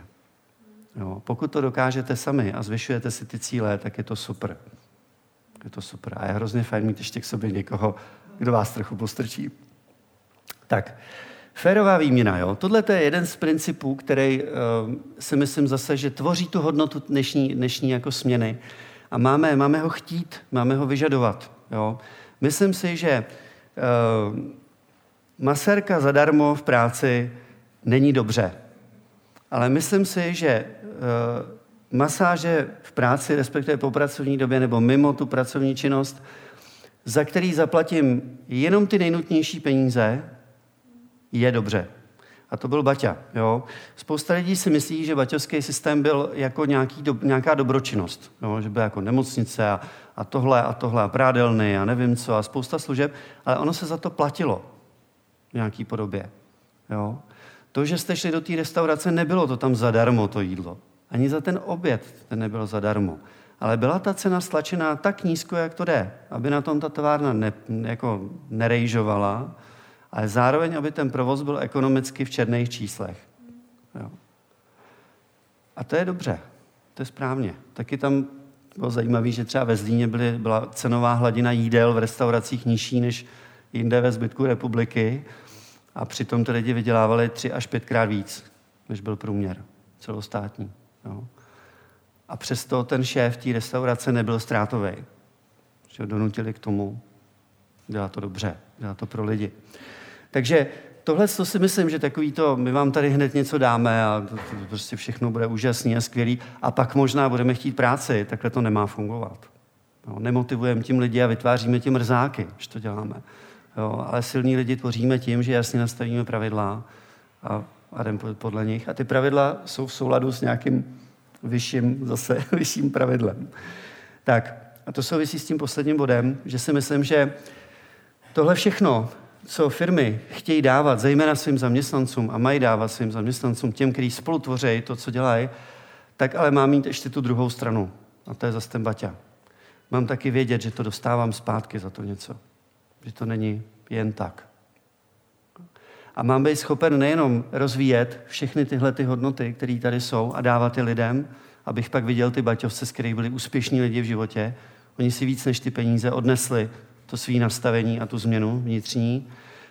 Jo. Pokud to dokážete sami a zvyšujete si ty cíle, tak je to super. Je to super. A je hrozně fajn mít ještě k sobě někoho, kdo vás trochu postrčí. Tak, férová výměna, jo. Tohle je jeden z principů, který uh, si myslím zase, že tvoří tu hodnotu dnešní, dnešní jako směny. A máme, máme ho chtít, máme ho vyžadovat, jo. Myslím si, že uh, masérka zadarmo v práci není dobře. Ale myslím si, že uh, masáže v práci, respektive po pracovní době nebo mimo tu pracovní činnost, za který zaplatím jenom ty nejnutnější peníze, je dobře. A to byl Baťa. Jo? Spousta lidí si myslí, že baťovský systém byl jako nějaký do, nějaká dobročinnost. Jo? Že byl jako nemocnice a, a tohle a tohle a prádelny a nevím co a spousta služeb, ale ono se za to platilo v nějaký podobě. Jo? To, že jste šli do té restaurace, nebylo to tam zadarmo, to jídlo. Ani za ten oběd ten nebyl zadarmo. Ale byla ta cena stlačená tak nízko, jak to jde, aby na tom ta továrna ne, jako nerejžovala, ale zároveň, aby ten provoz byl ekonomicky v černých číslech. Jo. A to je dobře, to je správně. Taky tam bylo zajímavé, že třeba ve Zlíně byly, byla cenová hladina jídel v restauracích nižší než jinde ve zbytku republiky a přitom ty lidi vydělávali tři až pětkrát víc, než byl průměr celostátní. Jo. A přesto ten šéf té restaurace nebyl ztrátový. Že ho donutili k tomu, dělá to dobře, dělá to pro lidi. Takže tohle to si myslím, že takový to, my vám tady hned něco dáme a to, to prostě všechno bude úžasný a skvělý a pak možná budeme chtít práci, takhle to nemá fungovat. Jo, nemotivujeme tím lidi a vytváříme tím mrzáky, že to děláme. Jo, ale silní lidi tvoříme tím, že jasně nastavíme pravidla a, a jdeme podle nich. A ty pravidla jsou v souladu s nějakým vyšším, zase vyšším pravidlem. Tak, a to souvisí s tím posledním bodem, že si myslím, že tohle všechno, co firmy chtějí dávat, zejména svým zaměstnancům a mají dávat svým zaměstnancům, těm, kteří spolu tvoří to, co dělají, tak ale má mít ještě tu druhou stranu. A to je zase ten Baťa. Mám taky vědět, že to dostávám zpátky za to něco. Že to není jen tak. A mám být schopen nejenom rozvíjet všechny tyhle ty hodnoty, které tady jsou a dávat je lidem, abych pak viděl ty baťovce, z kterých byli úspěšní lidi v životě. Oni si víc než ty peníze odnesli to svý nastavení a tu změnu vnitřní,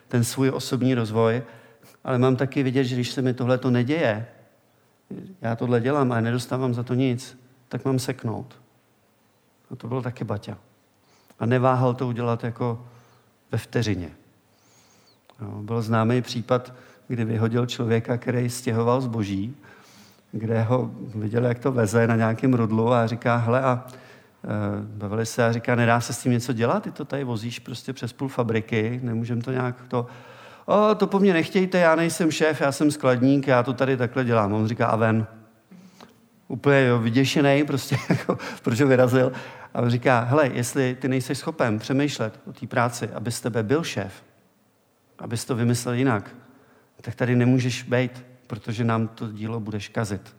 ten svůj osobní rozvoj, ale mám taky vidět, že když se mi tohle to neděje, já tohle dělám a nedostávám za to nic, tak mám seknout. A to byl taky Baťa. A neváhal to udělat jako ve vteřině. No, byl známý případ, kdy vyhodil člověka, který stěhoval zboží, kde ho viděl, jak to veze na nějakém rudlu a říká, hele, a bavili se a říká, nedá se s tím něco dělat, ty to tady vozíš prostě přes půl fabriky, nemůžeme to nějak to... O, to po mně nechtějte, já nejsem šéf, já jsem skladník, já to tady takhle dělám. On říká, a ven. Úplně jo, vyděšený, prostě, jako, proč ho vyrazil. A on říká, hele, jestli ty nejsi schopen přemýšlet o té práci, aby z tebe byl šéf, abys to vymyslel jinak, tak tady nemůžeš být, protože nám to dílo budeš kazit.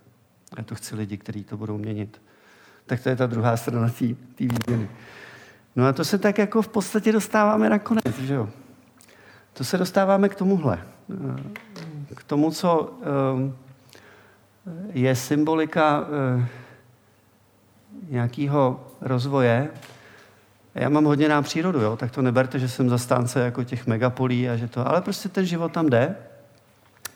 Já to chci lidi, kteří to budou měnit. Tak to je ta druhá strana té výměny. No a to se tak jako v podstatě dostáváme nakonec, že jo? To se dostáváme k tomuhle. K tomu, co eh, je symbolika eh, nějakého rozvoje, já mám hodně na přírodu, jo? tak to neberte, že jsem zastánce jako těch megapolí a že to, ale prostě ten život tam jde.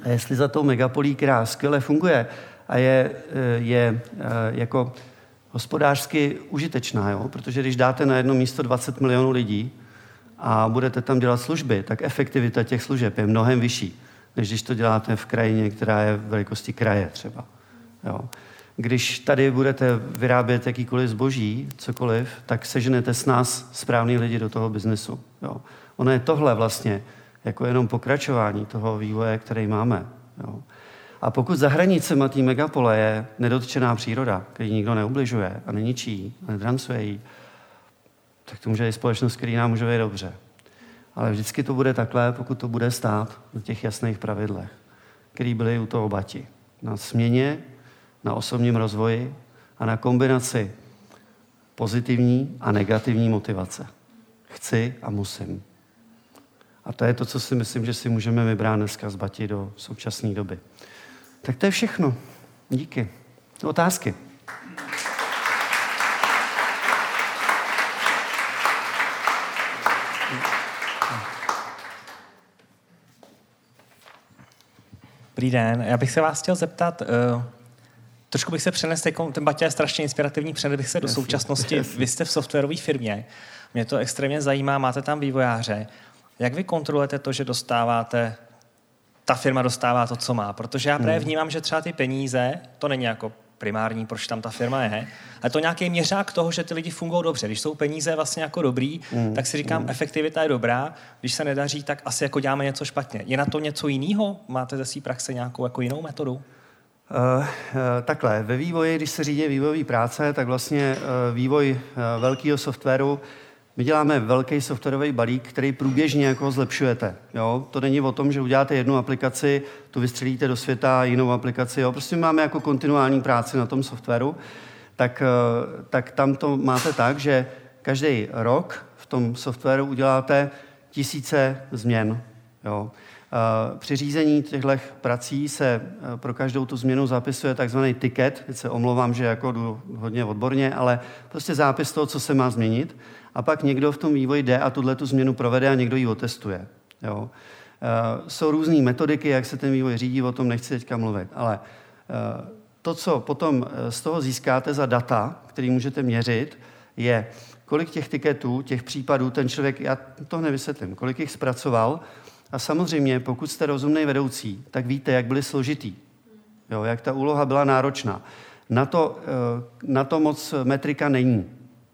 A jestli za tou megapolí, která skvěle funguje a je, eh, je eh, jako hospodářsky užitečná, jo? protože když dáte na jedno místo 20 milionů lidí a budete tam dělat služby, tak efektivita těch služeb je mnohem vyšší, než když to děláte v krajině, která je v velikosti kraje třeba. Jo? když tady budete vyrábět jakýkoliv zboží, cokoliv, tak seženete s nás správný lidi do toho biznesu. Jo. Ono je tohle vlastně jako jenom pokračování toho vývoje, který máme. Jo. A pokud za hranicemi té megapole je nedotčená příroda, který nikdo neubližuje a neničí a nedrancuje jí, tak to může být společnost, který nám může být dobře. Ale vždycky to bude takhle, pokud to bude stát na těch jasných pravidlech, který byly u toho bati. Na směně na osobním rozvoji a na kombinaci pozitivní a negativní motivace. Chci a musím. A to je to, co si myslím, že si můžeme vybrat dneska z Bati do současné doby. Tak to je všechno. Díky. Otázky. Dobrý den. Já bych se vás chtěl zeptat, uh, trošku bych se přenesl, ten Baťa je strašně inspirativní, přenesl bych se do současnosti. Vy jste v softwarové firmě, mě to extrémně zajímá, máte tam vývojáře. Jak vy kontrolujete to, že dostáváte ta firma dostává to, co má? Protože já právě hmm. vnímám, že třeba ty peníze, to není jako primární, proč tam ta firma je. A to nějaký měřák toho, že ty lidi fungují dobře. Když jsou peníze vlastně jako dobrý, mm. tak si říkám, mm. efektivita je dobrá. Když se nedaří, tak asi jako děláme něco špatně. Je na to něco jiného? Máte ze své praxe nějakou jako jinou metodu? Uh, uh, takhle, ve vývoji, když se řídí vývojový práce, tak vlastně uh, vývoj uh, velkého softwaru my děláme velký softwarový balík, který průběžně jako zlepšujete. Jo? To není o tom, že uděláte jednu aplikaci, tu vystřelíte do světa, jinou aplikaci. Jo? Prostě máme jako kontinuální práci na tom softwaru. Tak, eh, tak tam to máte tak, že každý rok v tom softwaru uděláte tisíce změn. Jo? Eh, při řízení těchto prací se eh, pro každou tu změnu zapisuje takzvaný ticket. Teď se omlouvám, že jako jdu hodně odborně, ale prostě zápis toho, co se má změnit a pak někdo v tom vývoji jde a tuhle tu změnu provede a někdo ji otestuje. Jo. Uh, jsou různé metodiky, jak se ten vývoj řídí, o tom nechci teďka mluvit, ale uh, to, co potom eh, z toho získáte za data, který můžete měřit, je, kolik těch tiketů, těch případů ten člověk, já to nevysvětlím, kolik jich zpracoval. A samozřejmě, pokud jste rozumný vedoucí, tak víte, jak byly složitý, jo, jak ta úloha byla náročná. Na to, na to moc metrika není.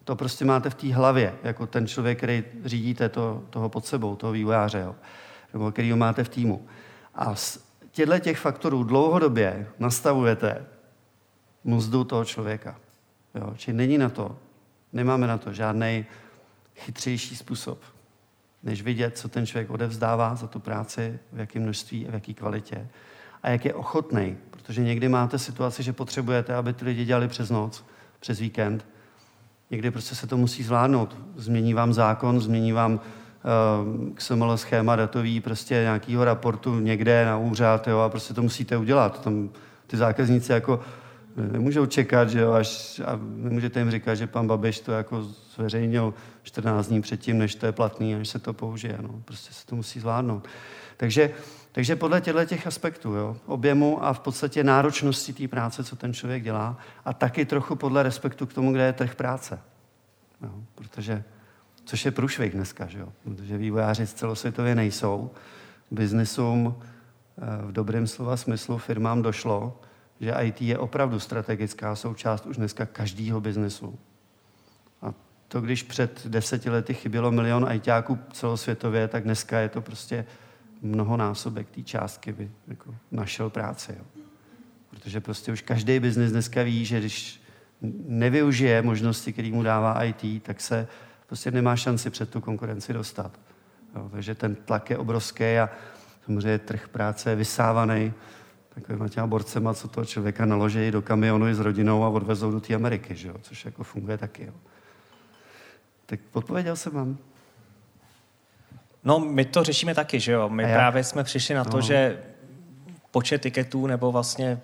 To prostě máte v té hlavě, jako ten člověk, který řídíte to, toho pod sebou, toho vývojáře, jo, nebo který ho máte v týmu. A z těchto těch faktorů dlouhodobě nastavujete mzdu toho člověka. Jo. Či není na to, nemáme na to žádný chytřejší způsob, než vidět, co ten člověk odevzdává za tu práci, v jakém množství a v jaké kvalitě. A jak je ochotný, protože někdy máte situaci, že potřebujete, aby ty lidi dělali přes noc, přes víkend, Někdy prostě se to musí zvládnout. Změní vám zákon, změní vám uh, XML schéma datový, prostě nějakýho raportu někde na úřad, jo, a prostě to musíte udělat. Tam ty zákazníci jako nemůžou čekat, že jo, až, a nemůžete jim říkat, že pan Babiš to jako zveřejnil 14 dní předtím, než to je platný, až se to použije. No. Prostě se to musí zvládnout. Takže takže podle těchto těch aspektů, jo, objemu a v podstatě náročnosti té práce, co ten člověk dělá, a taky trochu podle respektu k tomu, kde je trh práce. Jo, protože, což je průšvih dneska, že jo, protože vývojáři celosvětově nejsou. Biznisům eh, v dobrém slova smyslu firmám došlo, že IT je opravdu strategická součást už dneska každého biznesu. A to, když před deseti lety chybělo milion ITáků celosvětově, tak dneska je to prostě mnohonásobek té částky by jako našel práci. Jo. Protože prostě už každý biznis dneska ví, že když nevyužije možnosti, které mu dává IT, tak se prostě nemá šanci před tu konkurenci dostat. Jo. Takže ten tlak je obrovský a samozřejmě trh práce je vysávaný takovýma těma borcema, co toho člověka naloží do kamionu i s rodinou a odvezou do té Ameriky, že jo? což jako funguje taky. Jo. Tak odpověděl jsem vám. No, my to řešíme taky, že jo. My právě jsme přišli na to, no. že počet tiketů nebo vlastně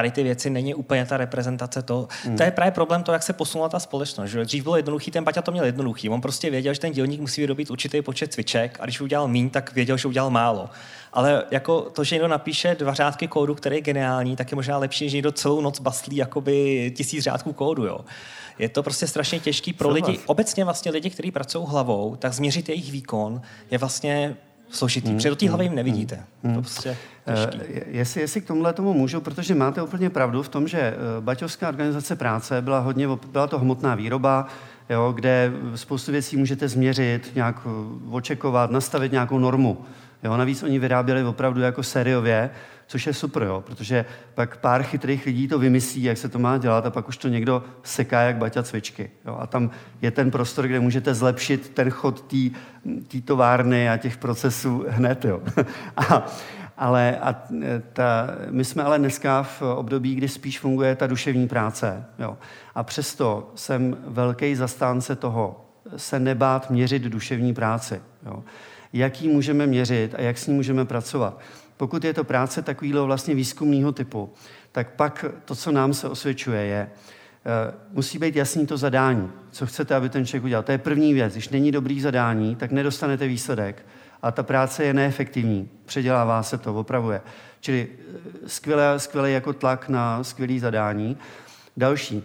tady ty věci není úplně ta reprezentace to. Mm. To je právě problém to, jak se posunula ta společnost. Že? Dřív bylo jednoduchý, ten Paťa to měl jednoduchý. On prostě věděl, že ten dělník musí vyrobit určitý počet cviček a když udělal mín, tak věděl, že udělal málo. Ale jako to, že někdo napíše dva řádky kódu, který je geniální, tak je možná lepší, než někdo celou noc bastlí jakoby tisíc řádků kódu. Jo. Je to prostě strašně těžký pro lidi, obecně vlastně lidi, kteří pracují hlavou, tak změřit jejich výkon je vlastně složitý, hmm. protože do té hlavy jim nevidíte. Hmm. To prostě těžký. Uh, jestli, jestli k tomuhle tomu můžu, protože máte úplně pravdu v tom, že uh, Baťovská organizace práce byla hodně, byla to hmotná výroba, jo, kde spoustu věcí můžete změřit, nějak eh, očekovat, nastavit nějakou normu. Jo, navíc oni vyráběli opravdu jako sériově, což je super, jo, protože pak pár chytrých lidí to vymyslí, jak se to má dělat a pak už to někdo seká jak baťa cvičky. Jo, a tam je ten prostor, kde můžete zlepšit ten chod té továrny a těch procesů hned. Jo. a, ale a ta, my jsme ale dneska v období, kdy spíš funguje ta duševní práce. Jo. A přesto jsem velký zastánce toho, se nebát měřit duševní práci. Jo. Jak ji můžeme měřit a jak s ní můžeme pracovat. Pokud je to práce takového vlastně výzkumného typu, tak pak to, co nám se osvědčuje, je, eh, musí být jasný to zadání, co chcete, aby ten člověk udělal. To je první věc. Když není dobrý zadání, tak nedostanete výsledek a ta práce je neefektivní. Předělává se to, opravuje. Čili skvělé, skvělé jako tlak na skvělé zadání. Další.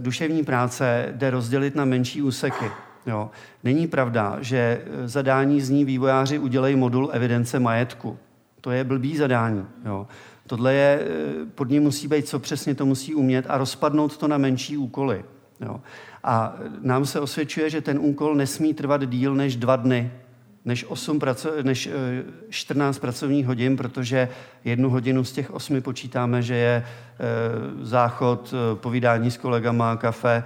Duševní práce jde rozdělit na menší úseky. Jo. Není pravda, že zadání zní vývojáři udělej modul evidence majetku. To je blbý zadání. Jo. Tohle je, pod ním musí být, co přesně to musí umět a rozpadnout to na menší úkoly. Jo. A nám se osvědčuje, že ten úkol nesmí trvat díl než dva dny, než, 8 praco- než 14 pracovních hodin, protože jednu hodinu z těch osmi počítáme, že je záchod, povídání s kolegama, kafe,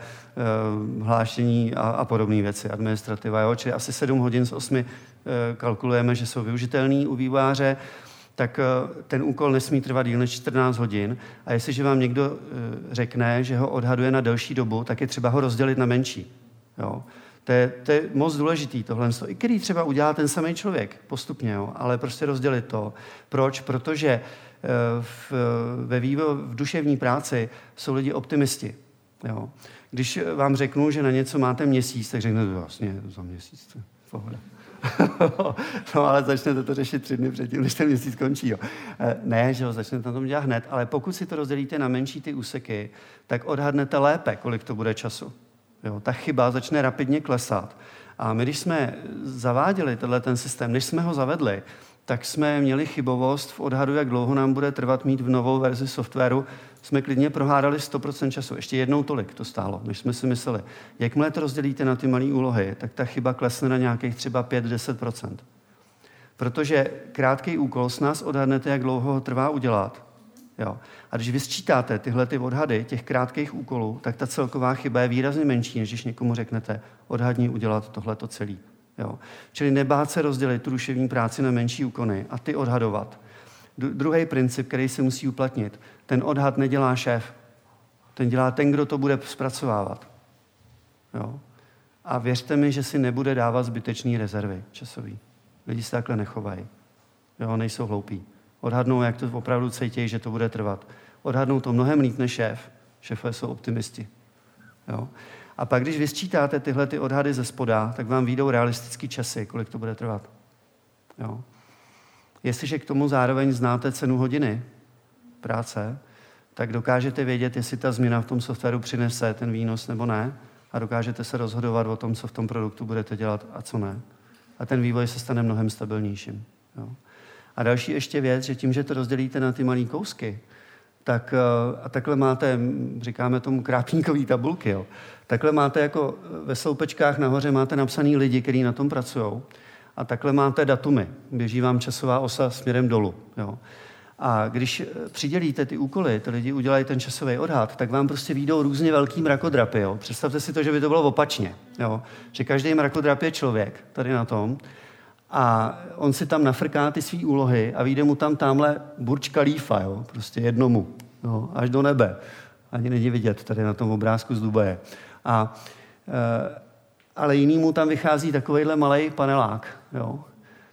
hlášení a, a podobné věci, administrativa. Jo? Čili asi 7 hodin z 8 kalkulujeme, že jsou využitelný u výváře tak eh, ten úkol nesmí trvat díl než 14 hodin. A jestliže vám někdo eh, řekne, že ho odhaduje na delší dobu, tak je třeba ho rozdělit na menší. Jo? To je, to je moc důležitý tohle, i který třeba udělá ten samý člověk postupně, jo? ale prostě rozdělit to. Proč? Protože eh, v, ve vývo, v duševní práci jsou lidi optimisti. Jo? Když vám řeknu, že na něco máte měsíc, tak řeknete, vlastně za měsíc, to je pohoda. no ale začnete to řešit tři dny předtím, než ten měsíc končí. Jo. Eh, ne, že ho začnete na tom dělat hned, ale pokud si to rozdělíte na menší ty úseky, tak odhadnete lépe, kolik to bude času. Jo, ta chyba začne rapidně klesat. A my, když jsme zaváděli tenhle ten systém, než jsme ho zavedli, tak jsme měli chybovost v odhadu, jak dlouho nám bude trvat mít v novou verzi softwaru jsme klidně prohádali 100% času. Ještě jednou tolik to stálo, než jsme si mysleli. Jakmile to rozdělíte na ty malé úlohy, tak ta chyba klesne na nějakých třeba 5-10%. Protože krátký úkol s nás odhadnete, jak dlouho ho trvá udělat. Jo. A když vysčítáte tyhle ty odhady těch krátkých úkolů, tak ta celková chyba je výrazně menší, než když někomu řeknete, odhadni udělat tohleto celý. Jo. Čili nebát se rozdělit tu duševní práci na menší úkony a ty odhadovat. Druhý princip, který se musí uplatnit, ten odhad nedělá šéf. Ten dělá ten, kdo to bude zpracovávat. Jo? A věřte mi, že si nebude dávat zbytečné rezervy časový. Lidi se takhle nechovají. Jo, nejsou hloupí. Odhadnou, jak to opravdu cítí, že to bude trvat. Odhadnou to mnohem líp než šéf. Šéfové jsou optimisti. Jo? A pak, když vysčítáte tyhle ty odhady ze spoda, tak vám výjdou realistický časy, kolik to bude trvat. Jo? Jestliže k tomu zároveň znáte cenu hodiny práce, tak dokážete vědět, jestli ta změna v tom softwaru přinese ten výnos nebo ne a dokážete se rozhodovat o tom, co v tom produktu budete dělat a co ne. A ten vývoj se stane mnohem stabilnějším. Jo. A další ještě věc, že tím, že to rozdělíte na ty malé kousky, tak eh, a takhle máte, říkáme tomu krápníkový tabulky, jo. takhle máte jako ve sloupečkách nahoře máte napsaný lidi, kteří na tom pracují a takhle máte datumy. Běží vám časová osa směrem dolů. Jo. A když eh, přidělíte ty úkoly, ty lidi udělají ten časový odhad, tak vám prostě výjdou různě velký mrakodrapy. Jo. Představte si to, že by to bylo opačně. Jo. Že každý mrakodrap je člověk tady na tom a on si tam nafrká ty své úlohy a vyjde mu tam tamhle Burč Khalifa, jo. prostě jednomu, jo. až do nebe. Ani není vidět tady na tom obrázku z Dubaje. A e, ale jinýmu tam vychází takovýhle malý panelák. Jo?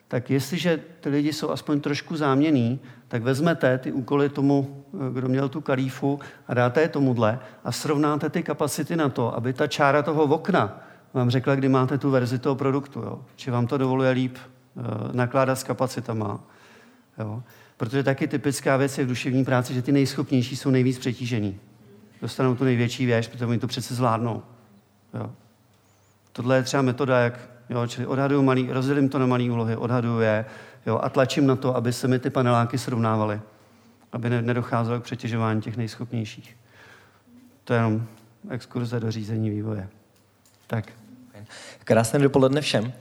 Tak jestliže ty lidi jsou aspoň trošku záměný, tak vezmete ty úkoly tomu, kdo měl tu kalífu a dáte je tomuhle a srovnáte ty kapacity na to, aby ta čára toho okna vám řekla, kdy máte tu verzi toho produktu. Jo? Či vám to dovoluje líp uh, nakládat s kapacitama. Jo? Protože taky typická věc je v duševní práci, že ty nejschopnější jsou nejvíc přetížený. Dostanou tu největší věž, protože oni to přece zvládnou. Jo? Tohle je třeba metoda, jak, jo, čili odhaduju malý, rozdělím to na malé úlohy, odhaduju je jo, a tlačím na to, aby se mi ty paneláky srovnávaly, aby ne, nedocházelo k přetěžování těch nejschopnějších. To je jenom exkurze do řízení vývoje. Tak. Krásné dopoledne všem.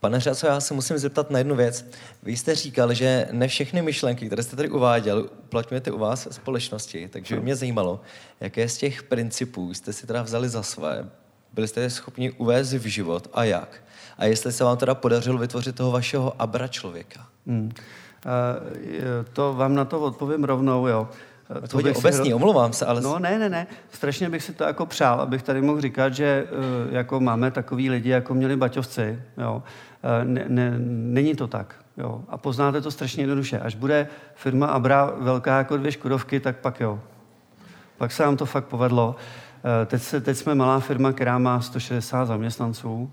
Pane Řaco, já se musím zeptat na jednu věc. Vy jste říkal, že ne všechny myšlenky, které jste tady uváděl, uplatňujete u vás v společnosti, takže by mě zajímalo, jaké z těch principů jste si teda vzali za své, byli jste schopni uvést v život a jak? A jestli se vám teda podařilo vytvořit toho vašeho abra člověka? Hmm. To vám na to odpovím rovnou, jo. Bych obecný, hro... omlouvám se, ale... No ne, ne, ne. Strašně bych si to jako přál, abych tady mohl říkat, že uh, jako máme takový lidi, jako měli baťovci. Jo. Uh, ne, ne, není to tak. Jo. A poznáte to strašně jednoduše. Až bude firma Abra velká jako dvě Škodovky, tak pak jo. Pak se nám to fakt povedlo. Eh, teď, se, teď jsme malá firma, která má 160 zaměstnanců,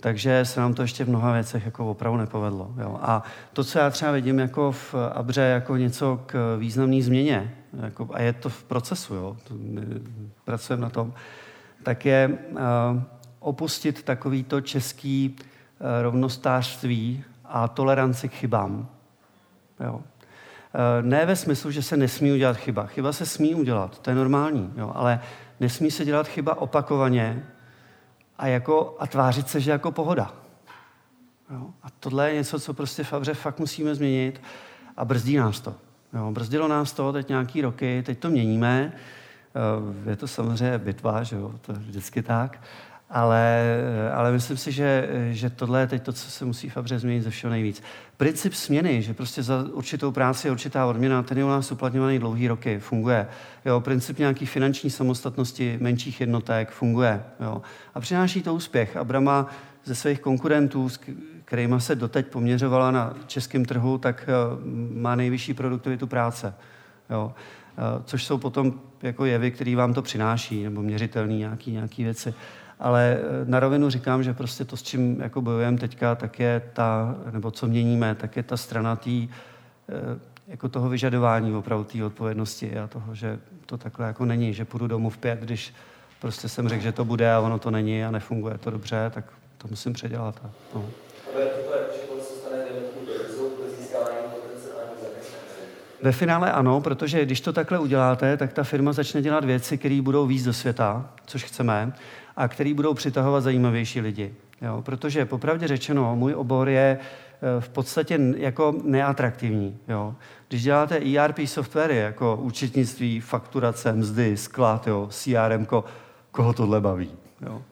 Takže se nám to ještě v mnoha věcech jako opravdu nepovedlo. Jo. A to, co já třeba vidím jako v Abře jako něco k významné změně, jako, a je to v procesu, jo, pracujeme na tom, tak je uh, opustit takovýto český uh, rovnostářství a toleranci k chybám. Jo. Eh, ne ve smyslu, že se nesmí udělat chyba. Chyba se smí udělat, to je normální, jo, ale nesmí se dělat chyba opakovaně a, jako, a tvářit se, že jako pohoda. Jo. A tohle je něco, co prostě v Avře fakt musíme změnit a brzdí nás to. Jo. Brzdilo nás to teď nějaký roky, teď to měníme. Eh, je to samozřejmě bitva, že jo, to je vždycky tak. Ale, ale myslím si, že, že tohle je teď to, co se musí Fabře změnit ze všeho nejvíc. Princip směny, že prostě za určitou práci je určitá odměna, ten je u nás uplatňovaný dlouhý roky, funguje. Jo, princip nějaký finanční samostatnosti menších jednotek funguje. Jo. A přináší to úspěch. Abrama ze svých konkurentů, s kterými se doteď poměřovala na českém trhu, tak eh, má nejvyšší produktivitu práce. Jo. Eh, což jsou potom jako jevy, které vám to přináší, nebo měřitelné nějaké nějaký věci. Ale eh, na rovinu říkám, že prostě to, s čím jako bojujeme teďka, tak je ta, nebo co měníme, tak je ta strana tý, jako toho vyžadování opravdu té odpovědnosti a toho, že to takhle jako není, že půjdu domů v pět, když prostě jsem řekl, že to bude a ono to není a nefunguje to dobře, tak to musím předělat. Ve finále ano, protože když to takhle uděláte, tak ta firma začne dělat věci, které budou víc do světa, což chceme a který budou přitahovat zajímavější lidi. Jo? Protože popravdě řečeno, můj obor je eh, v podstatě jako neatraktivní. Jo? Když děláte ERP softwary, jako účetnictví, fakturace, mzdy, sklad, jo, CRM, koho tohle baví? Jo?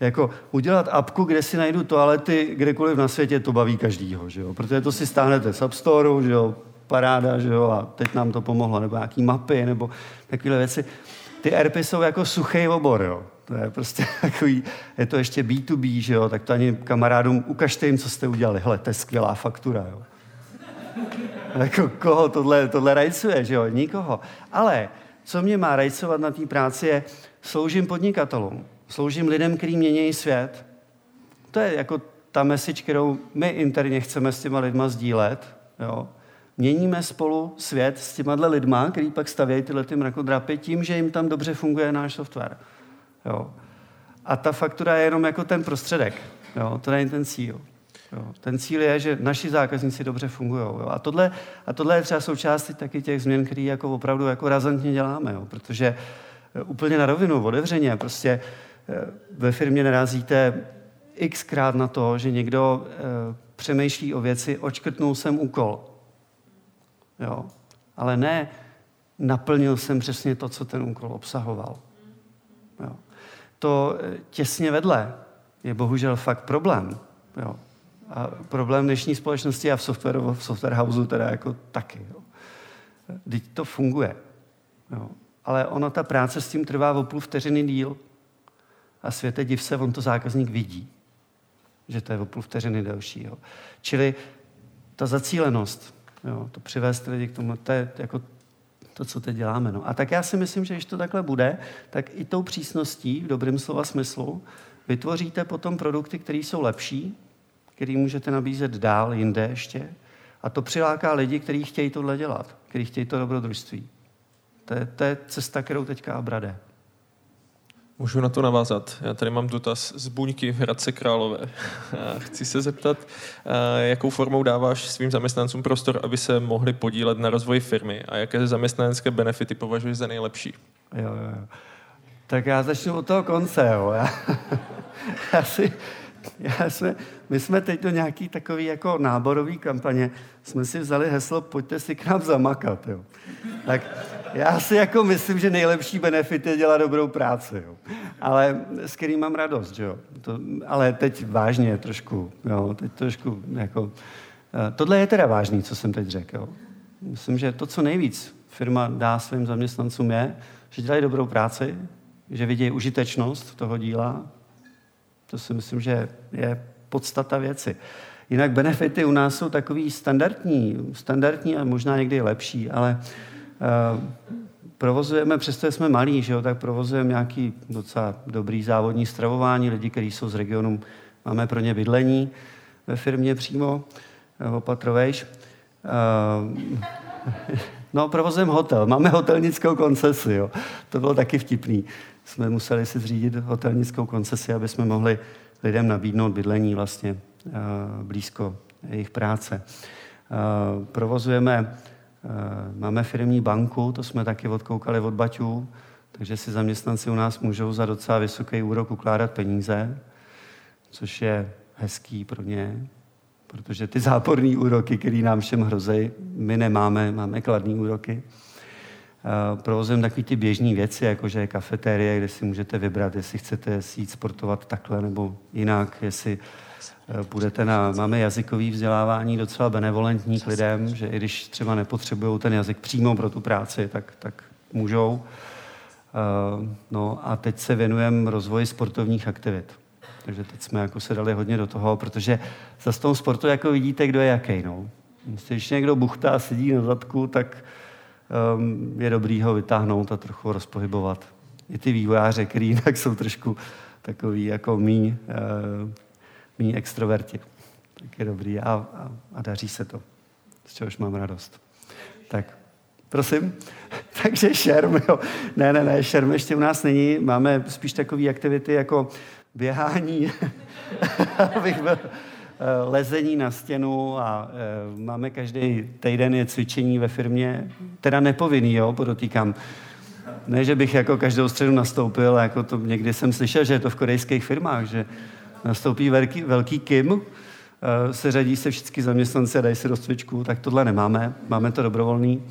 Jako udělat apku, kde si najdu toalety kdekoliv na světě, to baví každýho, že jo? protože to si stáhnete z App Store, že jo? paráda, že jo, a teď nám to pomohlo, nebo nějaký mapy, nebo takové věci. Ty ERPy jsou jako suchý obor, jo. To je prostě takový, je to ještě B2B, že jo, tak to ani kamarádům, ukažte jim, co jste udělali. Hele, to je skvělá faktura, jo. jako koho tohle, tohle rajcuje, že jo, nikoho. Ale co mě má rajcovat na té práci je, sloužím podnikatelům, sloužím lidem, kteří mění svět. To je jako ta message, kterou my interně chceme s těma lidma sdílet, jo. Měníme spolu svět s těma lidma, který pak stavějí tyhle ty mrakodrapy tím, že jim tam dobře funguje náš software. Jo. A ta faktura je jenom jako ten prostředek. Jo. To není ten cíl. Jo. Ten cíl je, že naši zákazníci dobře fungují. A tohle, a tohle je třeba součástí taky těch změn, které jako opravdu jako razantně děláme. Jo. Protože eh, úplně na rovinu, otevřeně, prostě eh, ve firmě narazíte xkrát na to, že někdo e, přemýšlí o věci, očkrtnul jsem úkol. Jo. Ale ne, naplnil jsem přesně to, co ten úkol obsahoval. Jo to eh, těsně vedle je bohužel fakt problém. Jo. A problém dnešní společnosti a v software, v software houseu teda jako taky. Jo. Teď to funguje. Jo. Ale ona ta práce s tím trvá o půl vteřiny díl. A světe div se, on to zákazník vidí, že to je o půl vteřiny delší. Jo. Čili ta zacílenost, jo, to přivést lidi k tomu, to je jako to, co teď děláme. No. A tak já si myslím, že když to takhle bude, tak i tou přísností, v dobrém slova smyslu, vytvoříte potom produkty, které jsou lepší, které můžete nabízet dál, jinde ještě. A to přiláká lidi, kteří chtějí tohle dělat, kteří chtějí to dobrodružství. To je, to je cesta, kterou teďka Abrade. Můžu na to navázat. Já tady mám dotaz z Buňky v Hradce Králové. Chci se zeptat, jakou formou dáváš svým zaměstnancům prostor, aby se mohli podílet na rozvoji firmy a jaké zaměstnanecké benefity považuješ za nejlepší? Jo, jo. Tak já začnu od toho konce. Jo. Já, já si, já jsme, my jsme teď do nějaký takový jako náborový kampaně, jsme si vzali heslo pojďte si k nám zamakat. Jo. Tak já si jako myslím, že nejlepší benefit je dělat dobrou práci, jo. Ale s kterým mám radost, jo. To, ale teď vážně trošku, jo. Teď trošku jako... Eh, tohle je teda vážný, co jsem teď řekl, jo. Myslím, že to, co nejvíc firma dá svým zaměstnancům je, že dělají dobrou práci, že vidějí užitečnost toho díla. To si myslím, že je podstata věci. Jinak benefity u nás jsou takový standardní, standardní a možná někdy lepší, ale uh, provozujeme, přestože jsme malí, že jo, tak provozujeme nějaký docela dobrý závodní stravování, lidi, kteří jsou z regionu Máme pro ně bydlení ve firmě přímo, opatrovejš. No, provozujeme hotel. Máme hotelnickou koncesi, jo. To bylo taky vtipný. Jsme museli si zřídit hotelnickou koncesi, aby jsme mohli lidem nabídnout bydlení vlastně blízko jejich práce. Provozujeme, máme firmní banku, to jsme taky odkoukali od Baťů, takže si zaměstnanci u nás můžou za docela vysoký úrok ukládat peníze, což je hezký pro ně, protože ty záporné úroky, které nám všem hrozí, my nemáme, máme kladné úroky. Provozujeme takové ty běžné věci, jako že je kafetérie, kde si můžete vybrat, jestli chcete jít sportovat takhle nebo jinak, jestli budete na, máme jazykový vzdělávání docela benevolentní k lidem, že i když třeba nepotřebují ten jazyk přímo pro tu práci, tak, tak můžou. No a teď se věnujeme rozvoji sportovních aktivit. Takže teď jsme jako se dali hodně do toho, protože za tom sportu jako vidíte, kdo je jaký. No. Když někdo buchtá a sedí na zadku, tak um, je dobrý ho vytáhnout a trochu rozpohybovat. I ty vývojáře, který jsou trošku takový jako mý, uh, mý extroverti. Tak je dobrý a, a, a daří se to, z čehož mám radost. Tak, prosím. Takže šerm, jo. Ne, ne, ne, šerm ještě u nás není. Máme spíš takové aktivity jako běhání, abych byl, eh, lezení na stěnu a e, máme každý týden je cvičení ve firmě, teda nepovinný, jo, podotýkám. Ne, že bych jako každou středu nastoupil, jako to někdy jsem slyšel, že je to v korejských firmách, že nastoupí velký, velký Kim, e, se řadí se všichni zaměstnanci a dají si do cvičku, tak tohle nemáme, máme to dobrovolný.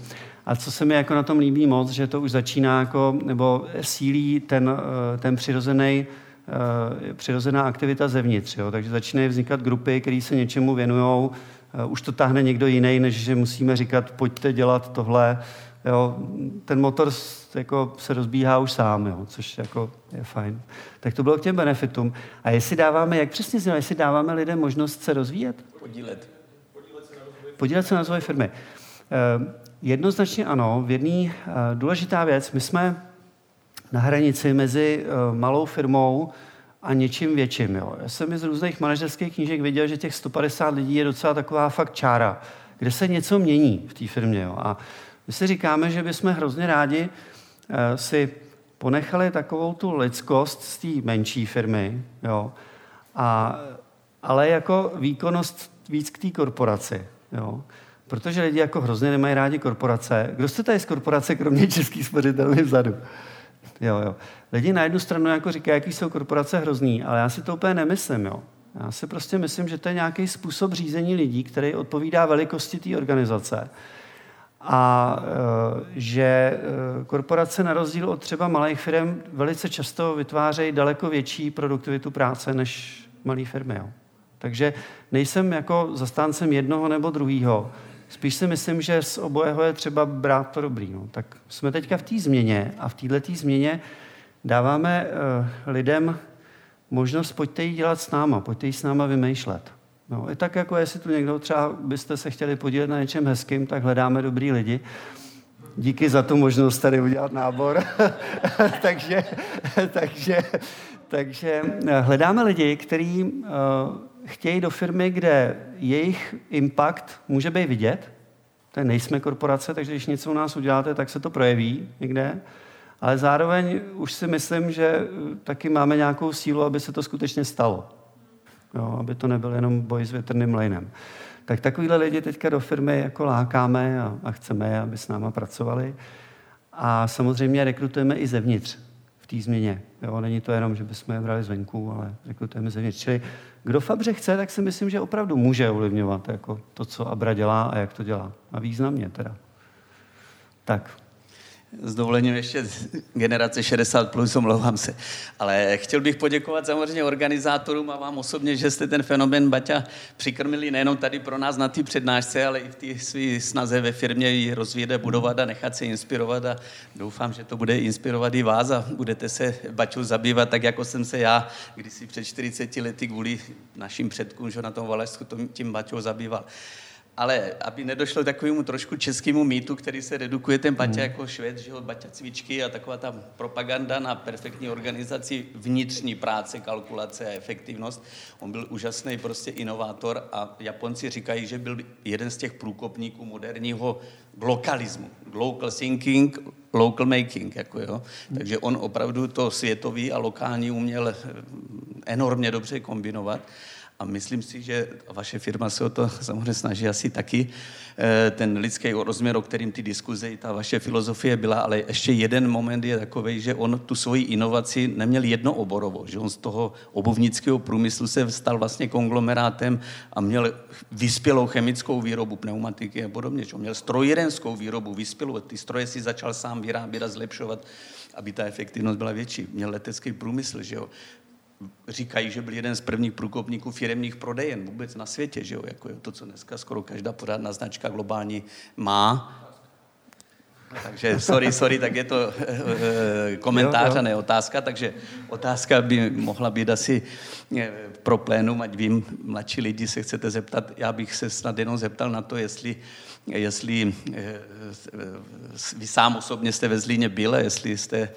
A co se mi jako na tom líbí moc, že to už začíná jako, nebo sílí ten, ten přirozený Eh, přirozená aktivita zevnitř. Jo? Takže začínají vznikat grupy, které se něčemu věnují. Eh, už to tahne někdo jiný, než že musíme říkat, pojďte dělat tohle. Jo? Ten motor jako se rozbíhá už sám, jo? což jako je fajn. Tak to bylo k těm benefitům. A jestli dáváme, jak přesně znělo, jestli dáváme lidem možnost se rozvíjet? Podílet. Podílet se na rozvoji firmy. Eh, jednoznačně ano. V jedné důležitá věc, my jsme na hranici mezi uh, malou firmou a něčím větším. Jo. Já jsem z různých manažerských knížek viděl, že těch 150 lidí je docela taková fakt čára, kde se něco mění v té firmě. Jo. A my si říkáme, že bychom hrozně rádi uh, si ponechali takovou tu lidskost z té menší firmy, jo. A, ale jako výkonnost víc k té korporaci. Jo. Protože lidi jako hrozně nemají rádi korporace. Kdo jste tady z korporace, kromě českých spořitelů vzadu? Jo, jo. Lidi na jednu stranu jako říkají, jaký jsou korporace hrozný, ale já si to úplně nemyslím. Jo. Já si prostě myslím, že to je nějaký způsob řízení lidí, který odpovídá velikosti té organizace. A e, že e, korporace na rozdíl od třeba malých firm velice často vytvářejí daleko větší produktivitu práce než malé firmy. Jo. Takže nejsem jako zastáncem jednoho nebo druhého. Spíš si myslím, že z obojeho je třeba brát to dobrý. No. Tak jsme teďka v té změně a v této změně dáváme uh, lidem možnost, pojďte ji dělat s náma, pojďte ji s náma vymýšlet. No, i tak jako jestli tu někdo třeba byste se chtěli podílet na něčem hezkým, tak hledáme dobrý lidi. Díky za tu možnost tady udělat nábor. takže, takže, takže eh, hledáme lidi, kteří uh, chtějí do firmy, kde jejich impact může být vidět. To nejsme korporace, takže když něco u nás uděláte, tak se to projeví někde. Ale zároveň už si myslím, že eh, taky máme nějakou sílu, aby se to skutečně stalo. Jo, aby to nebyl jenom boj s větrným lejnem. Tak takovýhle lidi teďka do firmy jako lákáme a, a chceme, aby s náma pracovali. A samozřejmě rekrutujeme i zevnitř v té změně. Jo, není to jenom, že bychom je brali zvenku, ale rekrutujeme zevnitř. Čili kdo Fabře chce, tak si myslím, že opravdu může ovlivňovat jako to, co Abra dělá a jak to dělá. A významně teda. Tak. S dovolením ještě generace 60 plus, omlouvám se. Ale chtěl bych poděkovat samozřejmě organizátorům a vám osobně, že jste ten fenomen Baťa přikrmili nejenom tady pro nás na té přednášce, ale i v té své snaze ve firmě ji rozvíjet, budovat a nechat se inspirovat a doufám, že to bude inspirovat i vás a budete se Baťou zabývat tak, jako jsem se já kdysi před 40 lety kvůli našim předkům, že na tom Valašsku tím Baťou zabýval. Ale aby nedošlo takovému trošku českému mýtu, který se redukuje ten Baťa hmm. jako šved, že jo, Baťa cvičky a taková ta propaganda na perfektní organizaci vnitřní práce, kalkulace a efektivnost. On byl úžasný prostě inovátor a Japonci říkají, že byl jeden z těch průkopníků moderního lokalismu. Local thinking, local making. Jako jo. Takže on opravdu to světový a lokální uměl enormně dobře kombinovat. A myslím si, že vaše firma se o to samozřejmě snaží asi taky. Eh, ten lidský rozměr, o kterým ty diskuze i ta vaše filozofie byla, ale ještě jeden moment je takový, že on tu svoji inovaci neměl jednooborovo, že on z toho obuvnického průmyslu se stal vlastně konglomerátem a měl vyspělou chemickou výrobu pneumatiky a podobně, že on měl strojírenskou výrobu, vyspělou, ty stroje si začal sám vyrábět a zlepšovat aby ta efektivnost byla větší. Měl letecký průmysl, že jo říkají, že byl jeden z prvních průkopníků firemních prodejen vůbec na světě, že jo? Jako je to, co dneska skoro každá pořádná značka globální má. Takže sorry, sorry, tak je to e, komentář a ne otázka, takže otázka by mohla být asi e, pro plénum, ať vím, mladší lidi se chcete zeptat, já bych se snad jenom zeptal na to, jestli, jestli vy sám osobně jste ve Zlíně byl, jestli jste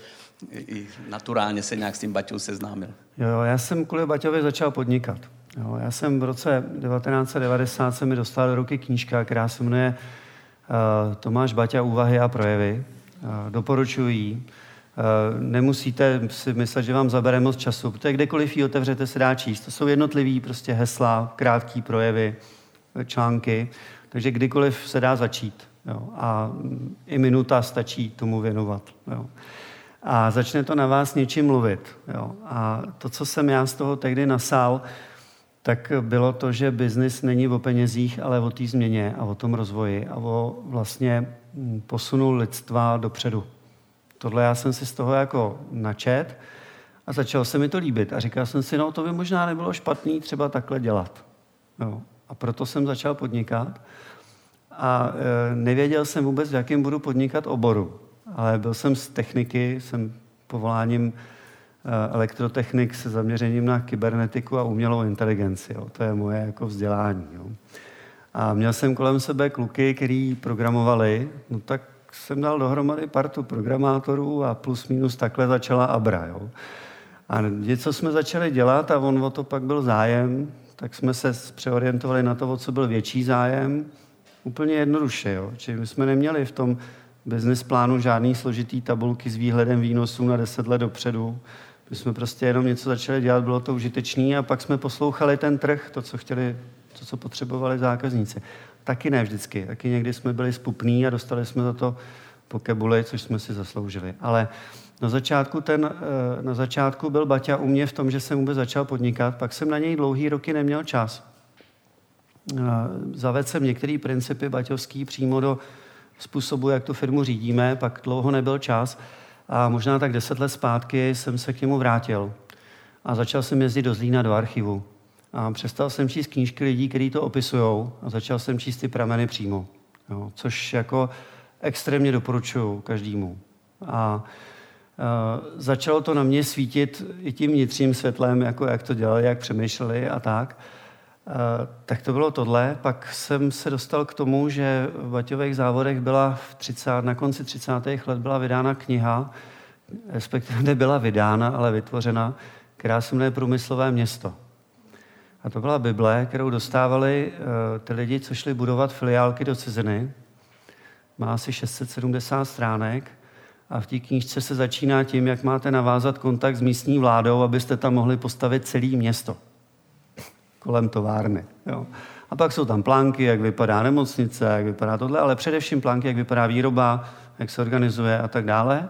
i naturálně se nějak s tím Baťou seznámil. Jo, já jsem kvůli Baťovi začal podnikat. Jo, já jsem v roce 1990 se mi dostala do ruky knížka, která se jmenuje uh, Tomáš Baťa úvahy a projevy. Uh, doporučuji Uh, nemusíte si myslet, že vám zabere moc času, protože kdekoliv ji otevřete, se dá číst. To jsou jednotlivý prostě hesla, krátký projevy, články, takže kdykoliv se dá začít. Jo, a i minuta stačí tomu věnovat. Jo a začne to na vás něčím mluvit. Jo. A to, co jsem já z toho tehdy nasál, tak bylo to, že biznis není o penězích, ale o té změně a o tom rozvoji a o vlastně hm, posunu lidstva dopředu. Tohle já jsem si z toho jako načet a začalo se mi to líbit. A říkal jsem si, no to by možná nebylo špatný třeba takhle dělat. Jo. A proto jsem začal podnikat. A e, nevěděl jsem vůbec, v jakém budu podnikat oboru ale byl jsem z techniky, jsem povoláním eh, elektrotechnik se zaměřením na kybernetiku a umělou inteligenci. Jo. To je moje jako vzdělání. Jo. A měl jsem kolem sebe kluky, který programovali, no tak jsem dal dohromady partu programátorů a plus minus takhle začala Abra. Jo. A něco jsme začali dělat a on o to pak byl zájem, tak jsme se přeorientovali na to, o co byl větší zájem, úplně jednoduše. Jo. Čili my jsme neměli v tom business plánu žádný složitý tabulky s výhledem výnosů na 10 let dopředu. My jsme prostě jenom něco začali dělat, bylo to užitečné a pak jsme poslouchali ten trh, to, co chtěli, to, co potřebovali zákazníci. Taky ne vždycky. Taky někdy jsme byli spupní a dostali jsme za to pokebuli, což jsme si zasloužili. Ale na začátku, ten, eh, na začátku byl Baťa u mě v tom, že jsem vůbec začal podnikat, pak jsem na něj dlouhý roky neměl čas. Eh, zavedl jsem některé principy baťovský přímo do způsobu, jak tu firmu řídíme, pak dlouho nebyl čas a možná tak deset let zpátky jsem se k němu vrátil a začal jsem jezdit do Zlína do archivu. A přestal jsem číst knížky lidí, kteří to opisují a začal jsem číst ty prameny přímo, jo, což jako extrémně doporučuju každému. A Uh, začalo to na mě svítit i tím vnitřním světlem, jako jak to dělali, jak přemýšleli a tak. Eh, tak to bylo tohle. Pak jsem se dostal k tomu, že v Baťových závodech byla v 30, na konci 30. let byla vydána kniha, respektive nebyla vydána, ale vytvořena, která se jmenuje Průmyslové město. A to byla Bible, kterou dostávali uh, ty lidi, co šli budovat filiálky do ciziny. Má asi 670 stránek a v té knížce se začíná tím, jak máte navázat kontakt s místní vládou, abyste tam mohli postavit celé město kolem továrny. Jo. A pak jsou tam plánky, jak vypadá nemocnice, jak vypadá tohle, ale především plánky, jak vypadá výroba, jak se organizuje a tak dále.